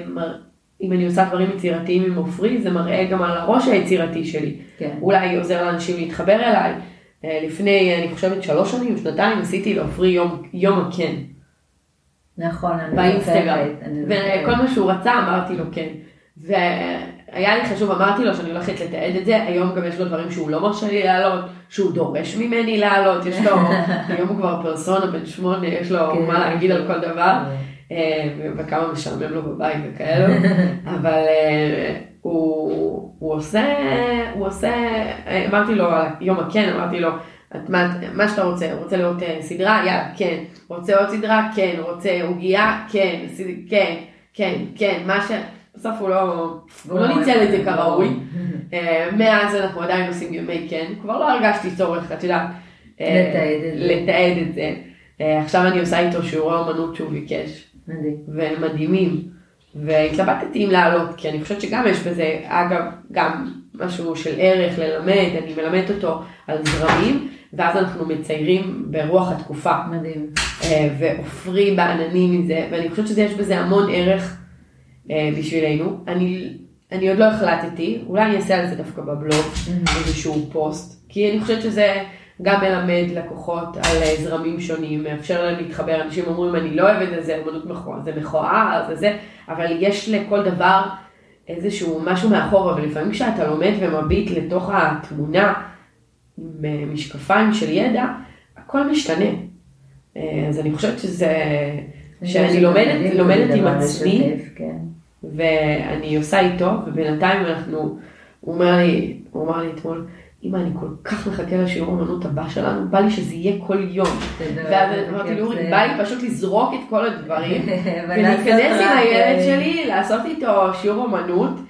אם אני עושה דברים יצירתיים עם עופרי, זה מראה גם על הראש היצירתי שלי. כן. אולי עוזר לאנשים להתחבר אליי. אה, לפני, אני חושבת, שלוש שנים, שנתיים, עשיתי לעופרי יום, יום הכן. נכון, אני באינסטגרם. וכל. מה שהוא רצה, אמרתי לו כן. והיה לי חשוב, אמרתי לו שאני הולכת לתעד את זה, היום גם יש לו דברים שהוא לא מרשה לי לעלות, שהוא דורש ממני לעלות, יש לו, <laughs> היום הוא כבר פרסונה בן שמונה, יש לו כן, מה להגיד יש על. כל דבר, אה, וכמה משעמם לו בבית וכאלו, <laughs> אבל אה, הוא, הוא עושה, הוא עושה, אה, אמרתי לו יום הכן, אמרתי לו, מה, מה שאתה רוצה, רוצה לראות אה, סדרה? יאללה, כן. רוצה עוד סדרה? כן. רוצה עוגייה? כן. סד- כן, כן, כן. מה ש... בסוף הוא לא, הוא לא ניצל את זה כראוי. אה, מאז אנחנו עדיין עושים ימי כן. כבר לא הרגשתי צורך, את יודעת. אה, לתעד את זה. את עכשיו אני עושה איתו שיעורי אומנות שהוא ביקש. מדהים. והם מדהימים. והתלבטתי אם לעלות, כי אני חושבת שגם יש בזה, אגב, גם משהו של ערך ללמד, אני מלמדת אותו על זרמים, ואז אנחנו מציירים ברוח התקופה, מדהים. אה, ועופרי בעננים מזה, ואני חושבת שיש בזה המון ערך אה, בשבילנו. אני, אני עוד לא החלטתי, אולי אני אעשה על זה דווקא בבלוג, איזשהו פוסט, כי אני חושבת שזה גם מלמד לקוחות על אה, זרמים שונים, מאפשר להם להתחבר, אנשים אומרים אני לא אוהבת את זה, אמנות מכוער, זה מכוער, זה זה, אבל יש לכל דבר איזשהו משהו מאחור, אבל לפעמים כשאתה לומד ומביט לתוך התמונה עם משקפיים של ידע, הכל משתנה. אה, אז אני חושבת שזה, שאני לומדת, לומדת עם עצמי, כן. ואני עושה איתו, ובינתיים אנחנו, הוא אומר לי, הוא אמר לי אתמול, אמא, אני כל כך מחכה לשיעור אמנות הבא שלנו, בא לי שזה יהיה כל יום. ואז אמרתי לי, אורי, זה." בא לי פשוט לזרוק את כל הדברים, <laughs> ולהיכנס עם הילד אה, שלי, לעשות איתו שיעור אמנות,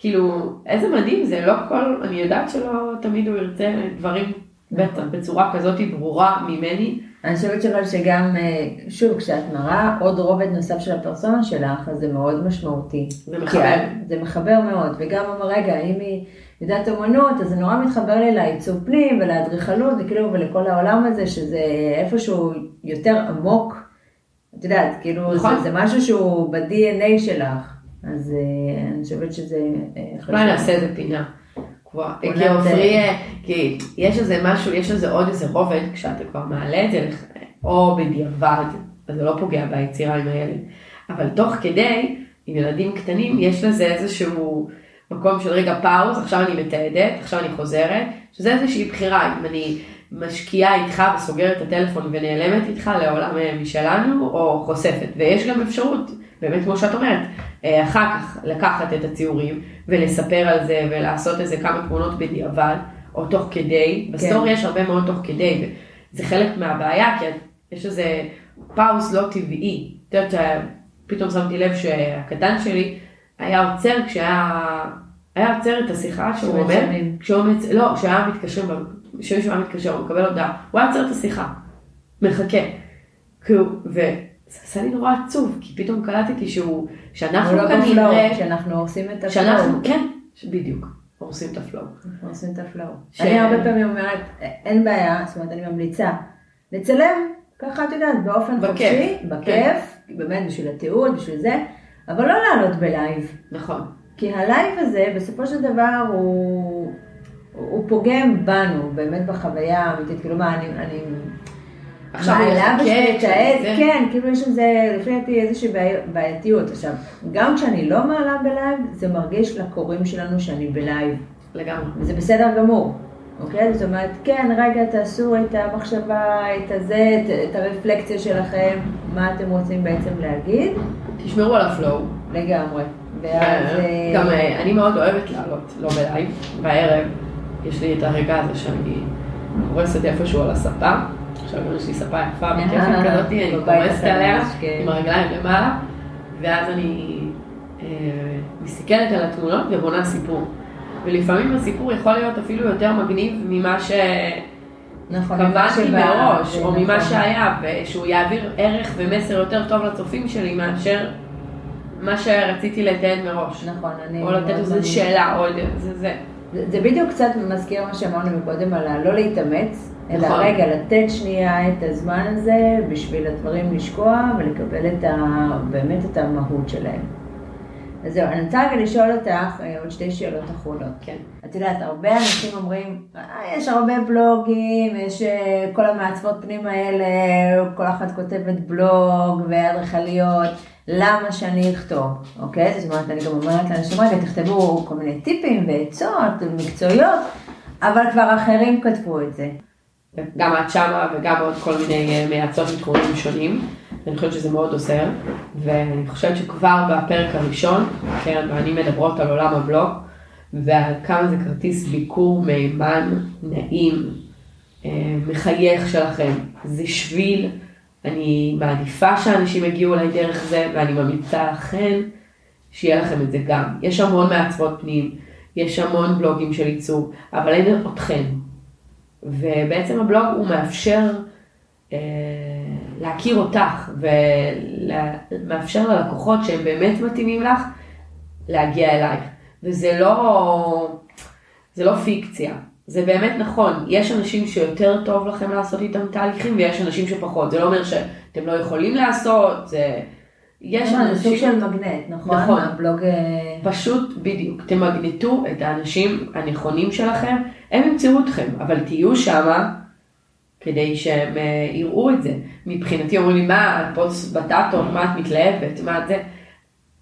וכאילו, איזה מדהים זה, לא כל, אני יודעת שלא תמיד הוא ירצה דברים בטח נכון. בצורה כזאת ברורה ממני. אני חושבת אבל שגם, אה, שוב, כשאת מראה עוד רובד נוסף של הפרסונה שלך, אז זה מאוד משמעותי. זה מחבר. זה מחבר מאוד, וגם אומר, רגע, אם היא יודעת אומנות, אז זה נורא מתחבר לי לעיצוב פנים ולאדריכלות, וכאילו, ולכל העולם הזה, שזה איפשהו יותר עמוק. את יודעת, כאילו, נכון. זה, זה משהו שהוא ב-DNA שלך. אז אה, אני חושבת שזה אה, חשוב. אולי נעשה איזה פינה. כבר, כי עופרי, זה- כי יש איזה משהו, יש איזה עוד איזה רובד, כשאתה כבר מעלה את זה, או בדיעבד, אז זה לא פוגע ביצירה עם הילד, אבל תוך כדי, עם ילדים קטנים, יש לזה איזשהו מקום של רגע פאוז, עכשיו אני מתעדת, עכשיו אני חוזרת, שזה איזושהי בחירה, אם אני משקיעה איתך וסוגרת את הטלפון ונעלמת איתך לעולם אה, משלנו, או חושפת, ויש גם אפשרות, באמת כמו שאת אומרת, אה, אחר כך לקחת את הציורים ולספר על זה ולעשות איזה כמה תמונות בדיעבד, או תוך כדי, ב story יש הרבה מאוד תוך כדי, וזה חלק מהבעיה, כי יש איזה pause לא טבעי. את יודעת, פתאום שמתי לב שהקטן שלי היה עוצר כשהיה, היה עוצר את השיחה שהוא אומר. כשהוא מצ... לא, כשהיה מתקשר, כשמישהו היה מתקשר, הוא מקבל הודעה, הוא היה עוצר את השיחה, מחכה. כאילו, וזה עשה לי נורא עצוב, כי פתאום קלטתי שהוא, שאנחנו לא כנראה, ב flow, שאנחנו הורסים את ה flow. שאנחנו, כן, בדיוק, הורסים את ה flow. עושים את ה flow. ש- אני הרבה פעמים אומרת, אין בעיה, זאת אומרת, אני ממליצה, לצלם, ככה את יודעת, באופן בכיף, חופשי, כן. בכיף, באמת בשביל התיעוד, בשביל זה, אבל לא לעלות ב live. נכון. כי ה live הזה, בסופו של דבר, הוא, הוא פוגם בנו, באמת בחוויה האמיתית. כאילו מה, אני, אני, עכשיו הוא יחכה, לתעד, שזה- כן, כאילו יש לזה, לפי דעתי, איזושהי בעי- בעייתיות. עכשיו, גם כשאני לא מעלה ב live, זה מרגיש לקוראים שלנו שאני ב live. לגמרי. וזה בסדר גמור, אוקיי? זאת אומרת, כן, רגע, תעשו את המחשבה, את הזה, את, את הרפלקציה שלכם, מה אתם רוצים בעצם להגיד, תשמרו על ה flow. לגמרי. ואז... אה, גם אה, אני מאוד אוהבת לעלות, לא בלייב, בערב יש לי את הרגע הזה שאני קורסת איפשהו על הספה, עכשיו יש לי ספה יפה וכיפית כזאת, אני בבית קורסת עליה כן. עם הרגליים למעלה, ואז אני אה, מסתכלת על התמונות ובונה סיפור. ולפעמים הסיפור יכול להיות אפילו יותר מגניב ממה נכון, ממה שקבעתי שבא, מראש, או ממה נכון. שהיה, ושהוא יעביר ערך ומסר יותר טוב לצופים שלי מאשר מה שרציתי לתעד מראש. נכון, אני... או לתת מאמינה. שאלה, או זה. זה, זה בדיוק קצת מזכיר מה שאמרנו מקודם על הלא להתאמץ, אלא נכון. רגע לתת שנייה את הזמן הזה בשביל הדברים לשקוע ולקבל את ה, באמת את המהות שלהם. אז זהו, אני רוצה רגע לשאול אותך אה, עוד שתי שאלות אחרונות. כן. את יודעת, הרבה אנשים אומרים, "אה, יש הרבה בלוגים, יש אה, כל המעצבות פנים האלה, כל אחת כותבת בלוג ואדריכליות, למה שאני אכתוב, אוקיי? זאת אומרת, אני גם אומרת לאנשים, רגע, תכתבו כל מיני טיפים ועצות מקצועיות, אבל כבר אחרים כתבו את זה. גם את שמה וגם עוד כל מיני אה, מייעצות מתחומים שונים. אני חושבת שזה מאוד עוזר, ואני חושבת שכבר בפרק הראשון, קרן ואני מדברות על עולם הבלוג, ועל כמה זה כרטיס ביקור מהימן, נעים, אה, מחייך שלכם. זה שביל, אני מעדיפה שאנשים יגיעו אליי דרך זה, ואני ממליצה לכן שיהיה לכם את זה גם. יש המון מעצבות פנים, יש המון בלוגים של עיצוב, אבל אין אתכם. ובעצם הבלוג הוא מאפשר אה, להכיר אותך ומאפשר ללקוחות שהם באמת מתאימים לך להגיע אלייך. וזה לא, זה לא פיקציה, זה באמת נכון. יש אנשים שיותר טוב לכם לעשות איתם תהליכים ויש אנשים שפחות. זה לא אומר שאתם לא יכולים לעשות, זה... יש נכון, זה סוג אנשים... של מגנט, נכון? נכון. הבלוג... אה, פשוט, בדיוק, תמגנטו את האנשים הנכונים שלכם, הם ימצאו אתכם, אבל תהיו שמה כדי שהם אה, יראו את זה. מבחינתי אומרים לי, מה, את פוסט בטטות, מה את מתלהבת, מה את זה?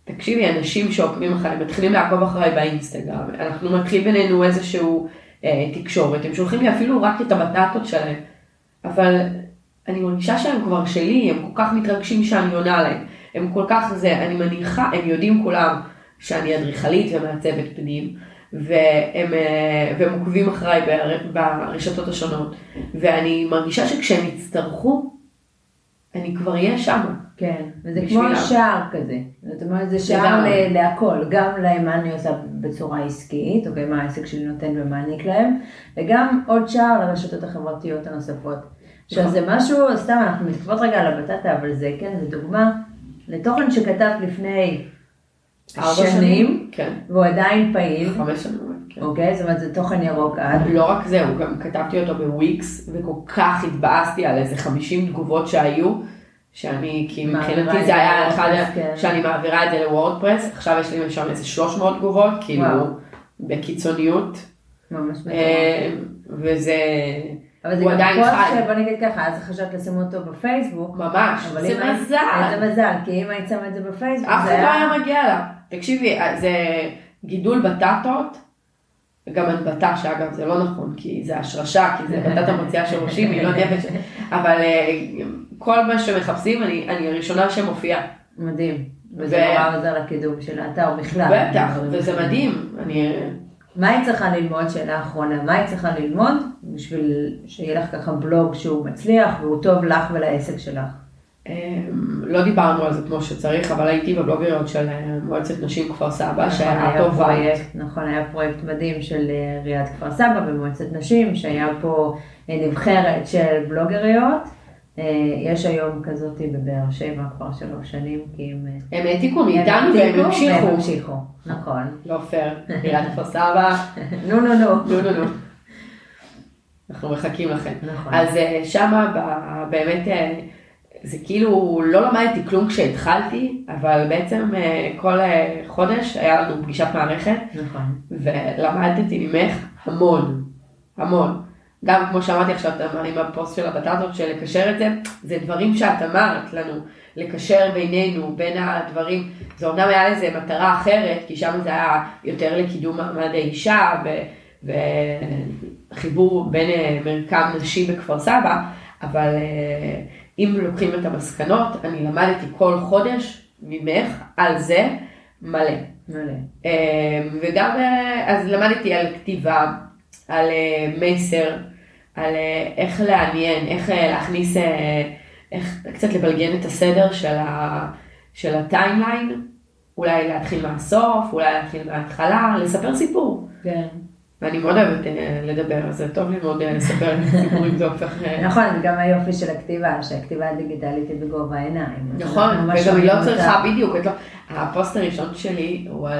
תקשיבי, אנשים שעוקבים אחריי, מתחילים לעקוב אחריי באינסטגרם, אנחנו מתחיל בינינו איזשהו אה, תקשורת, הם שולחים לי אפילו רק את הבטטות שלהם, אבל אני מרגישה שהם כבר שלי, הם כל כך מתרגשים שאני עונה להם, הם כל כך זה, אני מניחה, הם יודעים כולם שאני אדריכלית ומעצבת פנים, והם, אה, והם עוקבים אחריי בר- ברשתות השונות, ואני מרגישה שכשהם יצטרכו, אני כבר אהיה שמה. כן, וזה כמו בשבילם. שער כזה. זאת אומרת, זה שער. ל- להכל, גם למה אני עושה בצורה עסקית, אוקיי, מה העסק שלי נותן ומעניק להם, וגם עוד שער לרשתות החברתיות הנוספות. עכשיו נכון. זה משהו, סתם אנחנו מתקפות רגע על הבטטה, אבל זה כן, זה דוגמה לתוכן שכתבת לפני ארבע שנים, כן. והוא עדיין פעיל, חמש שנים, כן. אוקיי, זאת אומרת, זה תוכן ירוק עד. לא רק זה, הוא גם כתבתי אותו בוויקס, וכל כך התבאסתי על איזה 50 תגובות שהיו, שאני, כי מבחינתי זה היה אחד, כן. שאני מעבירה את זה לוורדפרס, עכשיו יש לי שם איזה 300 תגובות, כאילו, וואו. בקיצוניות, ממש מטורף. אה, וזה, אבל זה גם פוסט. שבוא נגיד ככה, אז חשבת לשים אותו בפייסבוק. ממש, זה מזל. זה מזל, כי אם היית שמה את זה בפייסבוק, אף זה אחד לא היה מגיע לה. תקשיבי, זה גידול בטטות, גם הנבטה, שאגב זה לא נכון, כי זה השרשה, כי זה <laughs> בטטה מוציאה שורשים, היא לא נפש, אבל אה, כל מה שמחפשים, אני, אני הראשונה שמופיעה. מדהים. וזה נורא עוזר לקידום של האתר בכלל. בטח, וזה. מדהים. אני, מה היא צריכה ללמוד? שאלה אחרונה. מה היא צריכה ללמוד בשביל שיהיה לך ככה בלוג שהוא מצליח והוא טוב לך ולעסק שלך? אה, לא דיברנו על זה כמו שצריך, אבל הייתי בבלוגריות של אה, מועצת נשים כפר סבא, נכון, שהיה היה טובה. פרויקט, נכון, היה פרויקט מדהים של אה, עיריית כפר סבא במועצת נשים, שהיה פה אה, נבחרת של בלוגריות. אה, יש היום כזאת בבאר שבע כבר שלוש שנים, כי הם... אה, הם העתיקו מאיתנו והם המשיכו. והם המשיכו, נכון. לא פייר, עיריית כפר סבא, <laughs> נו, נו, נו. נו נו נו. אנחנו מחכים לכם. נכון. אז אה, שמה באמת, זה כאילו, לא למדתי כלום כשהתחלתי, אבל בעצם כל חודש היה לנו פגישת מערכת, נכון. ולמדתי ממך המון, המון. גם כמו שאמרתי עכשיו, אתה אמר עם הפוסט של הבטטות, של לקשר את זה, זה דברים שאת אמרת לנו, לקשר בינינו, בין הדברים, זה אומנם היה לזה מטרה אחרת, כי שם זה היה יותר לקידום מעמד האישה, ו- וחיבור בין אה, מרקם נשים בכפר סבא, אבל אה, אם לוקחים את המסקנות, אני למדתי כל חודש ממך על זה מלא. מלא. אה, וגם, אז למדתי על כתיבה, על מסר, על אה, איך לעניין, איך אה, להכניס, אה, איך קצת לבלגן את הסדר של, ה, של הטיימליין, אולי להתחיל מהסוף, אולי להתחיל מההתחלה, לספר סיפור. כן. ואני מאוד אוהבת לדבר, אז זה טוב לי מאוד לספר סיפורים, זה הופך... נכון, זה גם היופי של הכתיבה, שהכתיבה הדיגיטלית היא בגובה העיניים. נכון, וגם היא לא צריכה. בדיוק, לא... הפוסט הראשון שלי הוא על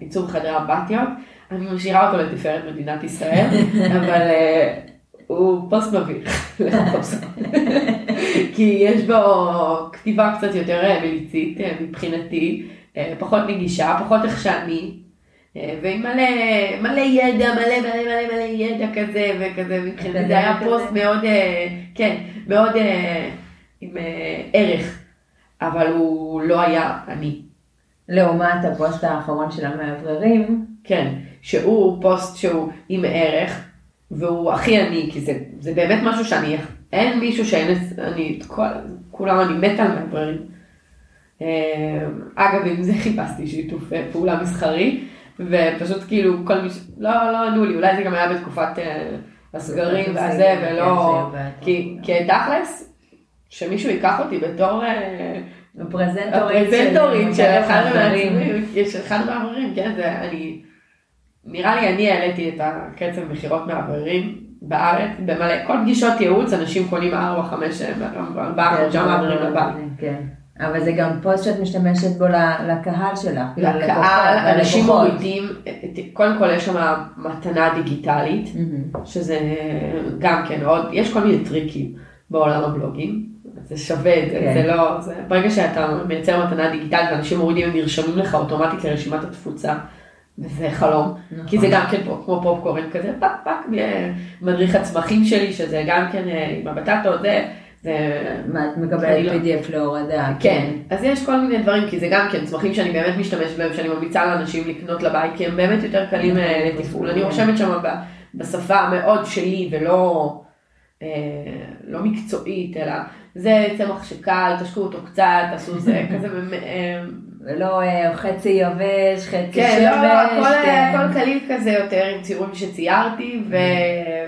עיצוב חדרי אמבטיות, אני משאירה אותו לתפארת מדינת ישראל, <laughs> אבל הוא פוסט מביך, <laughs> פוסט. כי יש בו כתיבה קצת יותר אה, מליצית אה, מבחינתי, אה, פחות נגישה, פחות איך שאני. ועם מלא, מלא ידע, מלא מלא מלא מלא ידע כזה וכזה, מבחינתי זה היה. פוסט מאוד, כן, מאוד עם ערך, אבל הוא לא היה אני. לעומת הפוסט האחרון של המאווררים, כן, שהוא פוסט שהוא עם ערך, והוא הכי אני, כי זה, זה באמת משהו שאני, אין מישהו שאין, את- אני, כל, כולם, אני מתה על מאווררים. אה, אגב, עם זה חיפשתי שיתוף אה, פעולה מסחרי, ופשוט כאילו כל מי ש... לא, לא ענו לי, אולי זה גם היה בתקופת אה, הסגרים והזה, כן, ולא... היה כי תכלס, שמישהו ייקח אותי בתור... הפרזנטורית של אחד מהמאווררים, כן, זה אני, נראה לי אני העליתי את הקצב מכירות מאווררים בארץ, במלא, כל פגישות ייעוץ, אנשים קונים ארבע, חמש, ארבעה, כן, חמישה מאווררים זה- לבית. כן. אבל זה גם פוסט שאת משתמשת בו לקהל שלך. לקהל, אנשים. מורידים, קודם כל יש שם מתנה דיגיטלית, מהמם. שזה גם כן עוד, יש כל מיני טריקים בעולם הבלוגים, זה שווה את זה, כן. זה לא, זה, ברגע שאתה מייצר מתנה דיגיטלית ואנשים מורידים, הם נרשמים לך אוטומטית לרשימת התפוצה, וזה חלום, נכון. כי זה גם כן פה, כמו פופקורן כזה, פק פק, מדריך הצמחים שלי, שזה גם כן אה, עם הבטטות, זה, זה, מה, את מקבלת לא- PDF להורדה. כן, אז יש כל מיני דברים, כי זה גם כן צמחים שאני באמת משתמשת בהם, שאני ממליצה לאנשים לקנות לבית, כי הם באמת יותר קלים אה, לתפעול. אני רושמת שם בשפה המאוד שלי ולא אה, לא מקצועית, אלא זה צמח שקל, תשקו אותו קצת, תעשו זה, <laughs> כזה, אה, ולא אה, חצי יבש, חצי כן, שמש. לא, לא, הכל, כן. הכל קליל כזה יותר עם ציורים שציירתי, ו,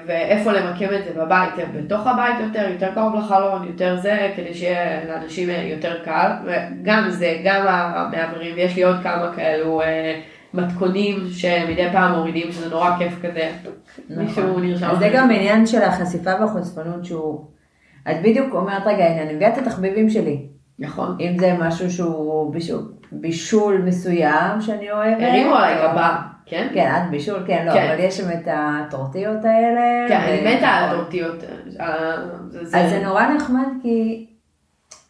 ואיפה למקם את זה בבית, בתוך הבית יותר, יותר קרוב לחלון, יותר זה, כדי שיהיה לאנשים יותר קל, וגם זה, גם המעברים, ויש לי עוד כמה כאלו אה, מתכונים שמדי פעם מורידים, שזה נורא כיף כזה, מישהו נרשם. נכון. זה גם עניין של החשיפה והחושפנות שהוא... את בדיוק אומרת, רגע, הנה, אני מביאה את התחביבים שלי. נכון. אם זה משהו שהוא בישול, בישול מסוים שאני אוהבת. הרימו עליי או- כן? כן, את בישול, כן, לא, כן. אבל יש שם את הטורטיות האלה. כן, ו- אני מתה על הטורטיות. אה, זה- אז זה נורא נחמד כי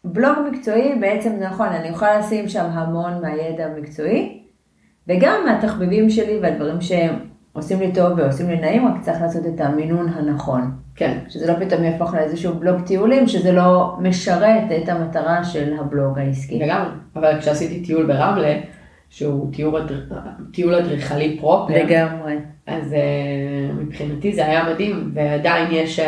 בלוג מקצועי בעצם זה נכון, אני יכולה לשים שם המון מהידע המקצועי, וגם מהתחביבים שלי והדברים שהם עושים לי טוב ועושים לי נעים, רק צריך לעשות את המינון הנכון. כן. שזה לא פתאום יהפוך לאיזשהו בלוג טיולים, שזה לא משרת את המטרה של הבלוג העסקי. לגמרי, אבל כשעשיתי טיול ברמלה, שהוא טיול, אדר- טיול אדריכלי פרופר, לגמרי. אז uh, מבחינתי זה היה מדהים, ועדיין יש uh,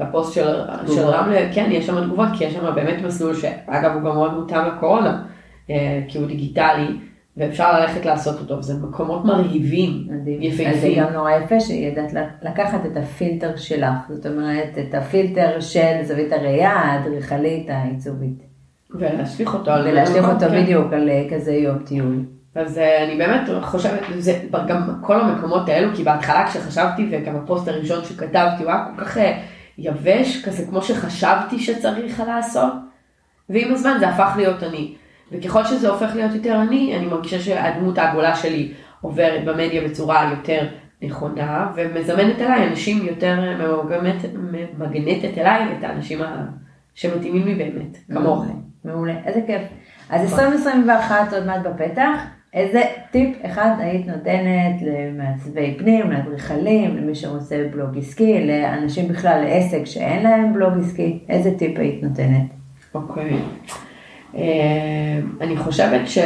לפוסט של, של תגובות. רמלה, כן, יש שם תגובות, כי יש שם באמת מסלול שאגב הוא גם מאוד מותאם לקורונה, uh, כי הוא דיגיטלי, ואפשר ללכת לעשות אותו, וזה מקומות מרהיבים, מדהים. אז זה יפהפים. גם נורא יפה שידעת לקחת את הפילטר שלך, זאת אומרת, את הפילטר של זווית הראייה האדריכלית העיצובית. ולהשליך אותו על ולהשליך אותו כן. בדיוק על אה, כזה יום טיול. אז אה, אני באמת חושבת, זה גם כל המקומות האלו, כי בהתחלה כשחשבתי, וגם הפוסט הראשון שכתבתי, הוא היה כל כך אה, יבש, כזה כמו שחשבתי שצריך לעשות, ועם הזמן זה הפך להיות אני. וככל שזה הופך להיות יותר אני, אני מרגישה שהדמות העגולה שלי עוברת במדיה בצורה יותר נכונה, ומזמנת אליי אנשים יותר, ממגנטת, ממגנטת אליי את האנשים שמתאימים לי באמת, כמוך. מעולה, איזה כיף. אז 2021 עוד מעט בפתח, איזה טיפ אחד היית נותנת למעצבי פנים, לאדריכלים, למי שרוצה בלוג עסקי, לאנשים בכלל לעסק שאין להם בלוג עסקי, איזה טיפ היית נותנת? אוקיי. אה, אני חושבת ש...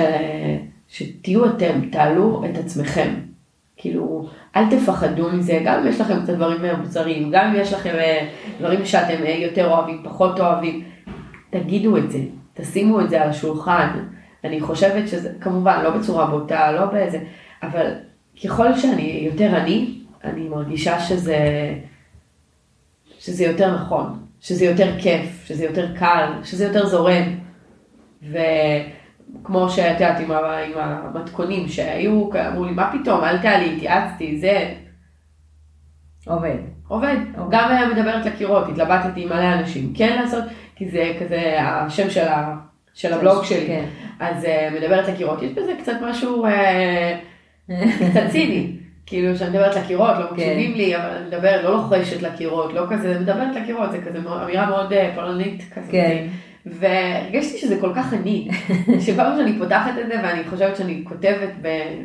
שתהיו אתם, תעלו את עצמכם. כאילו, אל תפחדו מזה, גם אם יש לכם קצת דברים מבוצרים, גם אם יש לכם אה, דברים שאתם אה, יותר אוהבים, פחות אוהבים, תגידו את זה, תשימו את זה על השולחן. אני חושבת שזה, כמובן, לא בצורה בוטה, לא באיזה, אבל ככל שאני יותר אני, אני מרגישה שזה, שזה יותר נכון, שזה יותר כיף, שזה יותר קל, שזה יותר זורם. וכמו שאת יודעת עם, עם המתכונים שהיו, אמרו לי, מה פתאום, אל תעלי, התייעצתי, זה... עובד. עובד. עובד. גם היה מדברת לקירות, התלבטתי עם מלא אנשים. כן לעשות, כי זה כזה השם של, ה, של הבלוג שלי. כן. אז uh, מדברת לקירות, יש בזה קצת משהו uh, קצת ציני. כאילו שאני מדברת לקירות, לא מקשיבים כן. לי, אבל אני מדברת, לא לוחשת לקירות, לא כזה, מדברת לקירות, זה כזה אמירה מאוד uh, פולנית כזה. כן. והרגשתי שזה כל כך אני, <laughs> שפעם שאני פותחת את זה ואני חושבת שאני כותבת,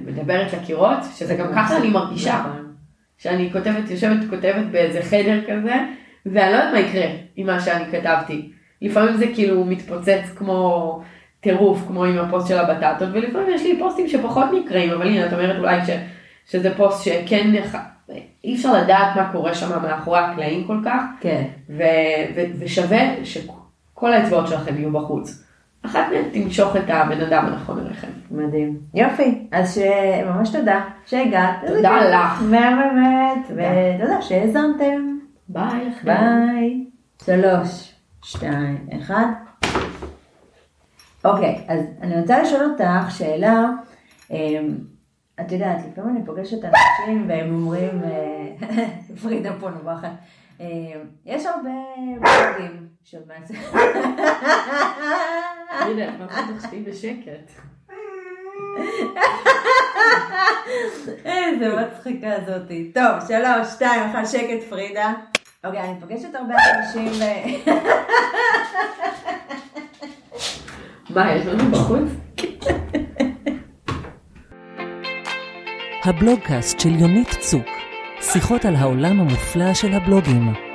מדברת לקירות, שזה גם ככה אני מרגישה. נכון. שאני כותבת, יושבת, כותבת באיזה חדר כזה, ואני לא יודעת מה יקרה עם מה שאני כתבתי. לפעמים זה כאילו מתפוצץ כמו טירוף, כמו עם הפוסט של הבטטות, ולפעמים יש לי פוסטים שפחות נקראים, אבל הנה, את אומרת אולי ש, שזה פוסט שכן, אי אפשר לדעת מה קורה שם מאחורי הקלעים כל כך, כן. ו, ו, ושווה שכל האצבעות שלכם יהיו בחוץ. אחת מהן תמשוך את הבן אדם הנכון אליכם. מדהים. יופי, אז ממש תודה שהגעת. תודה לך. באמת, ותודה שהאזנתם. ביי. ביי. שלוש, שתיים, אחד. אוקיי, אז אני רוצה לשאול אותך שאלה, אמ, את יודעת, לפעמים אני פוגשת אנשים והם אומרים, אה, <laughs> פרידה פה נובחת, יש הרבה בלוגים של מעצבים. הנה, מה תחשבי בשקט. איזה מצחיקה זאתי. טוב, שלוש, שתיים, אחת, שקט פרידה. אוקיי, אני פוגשת הרבה אנשים ו... מה, יש לנו בחוץ? הבלוגקאסט של יונית צוק, שיחות על העולם המופלא של הבלוגים.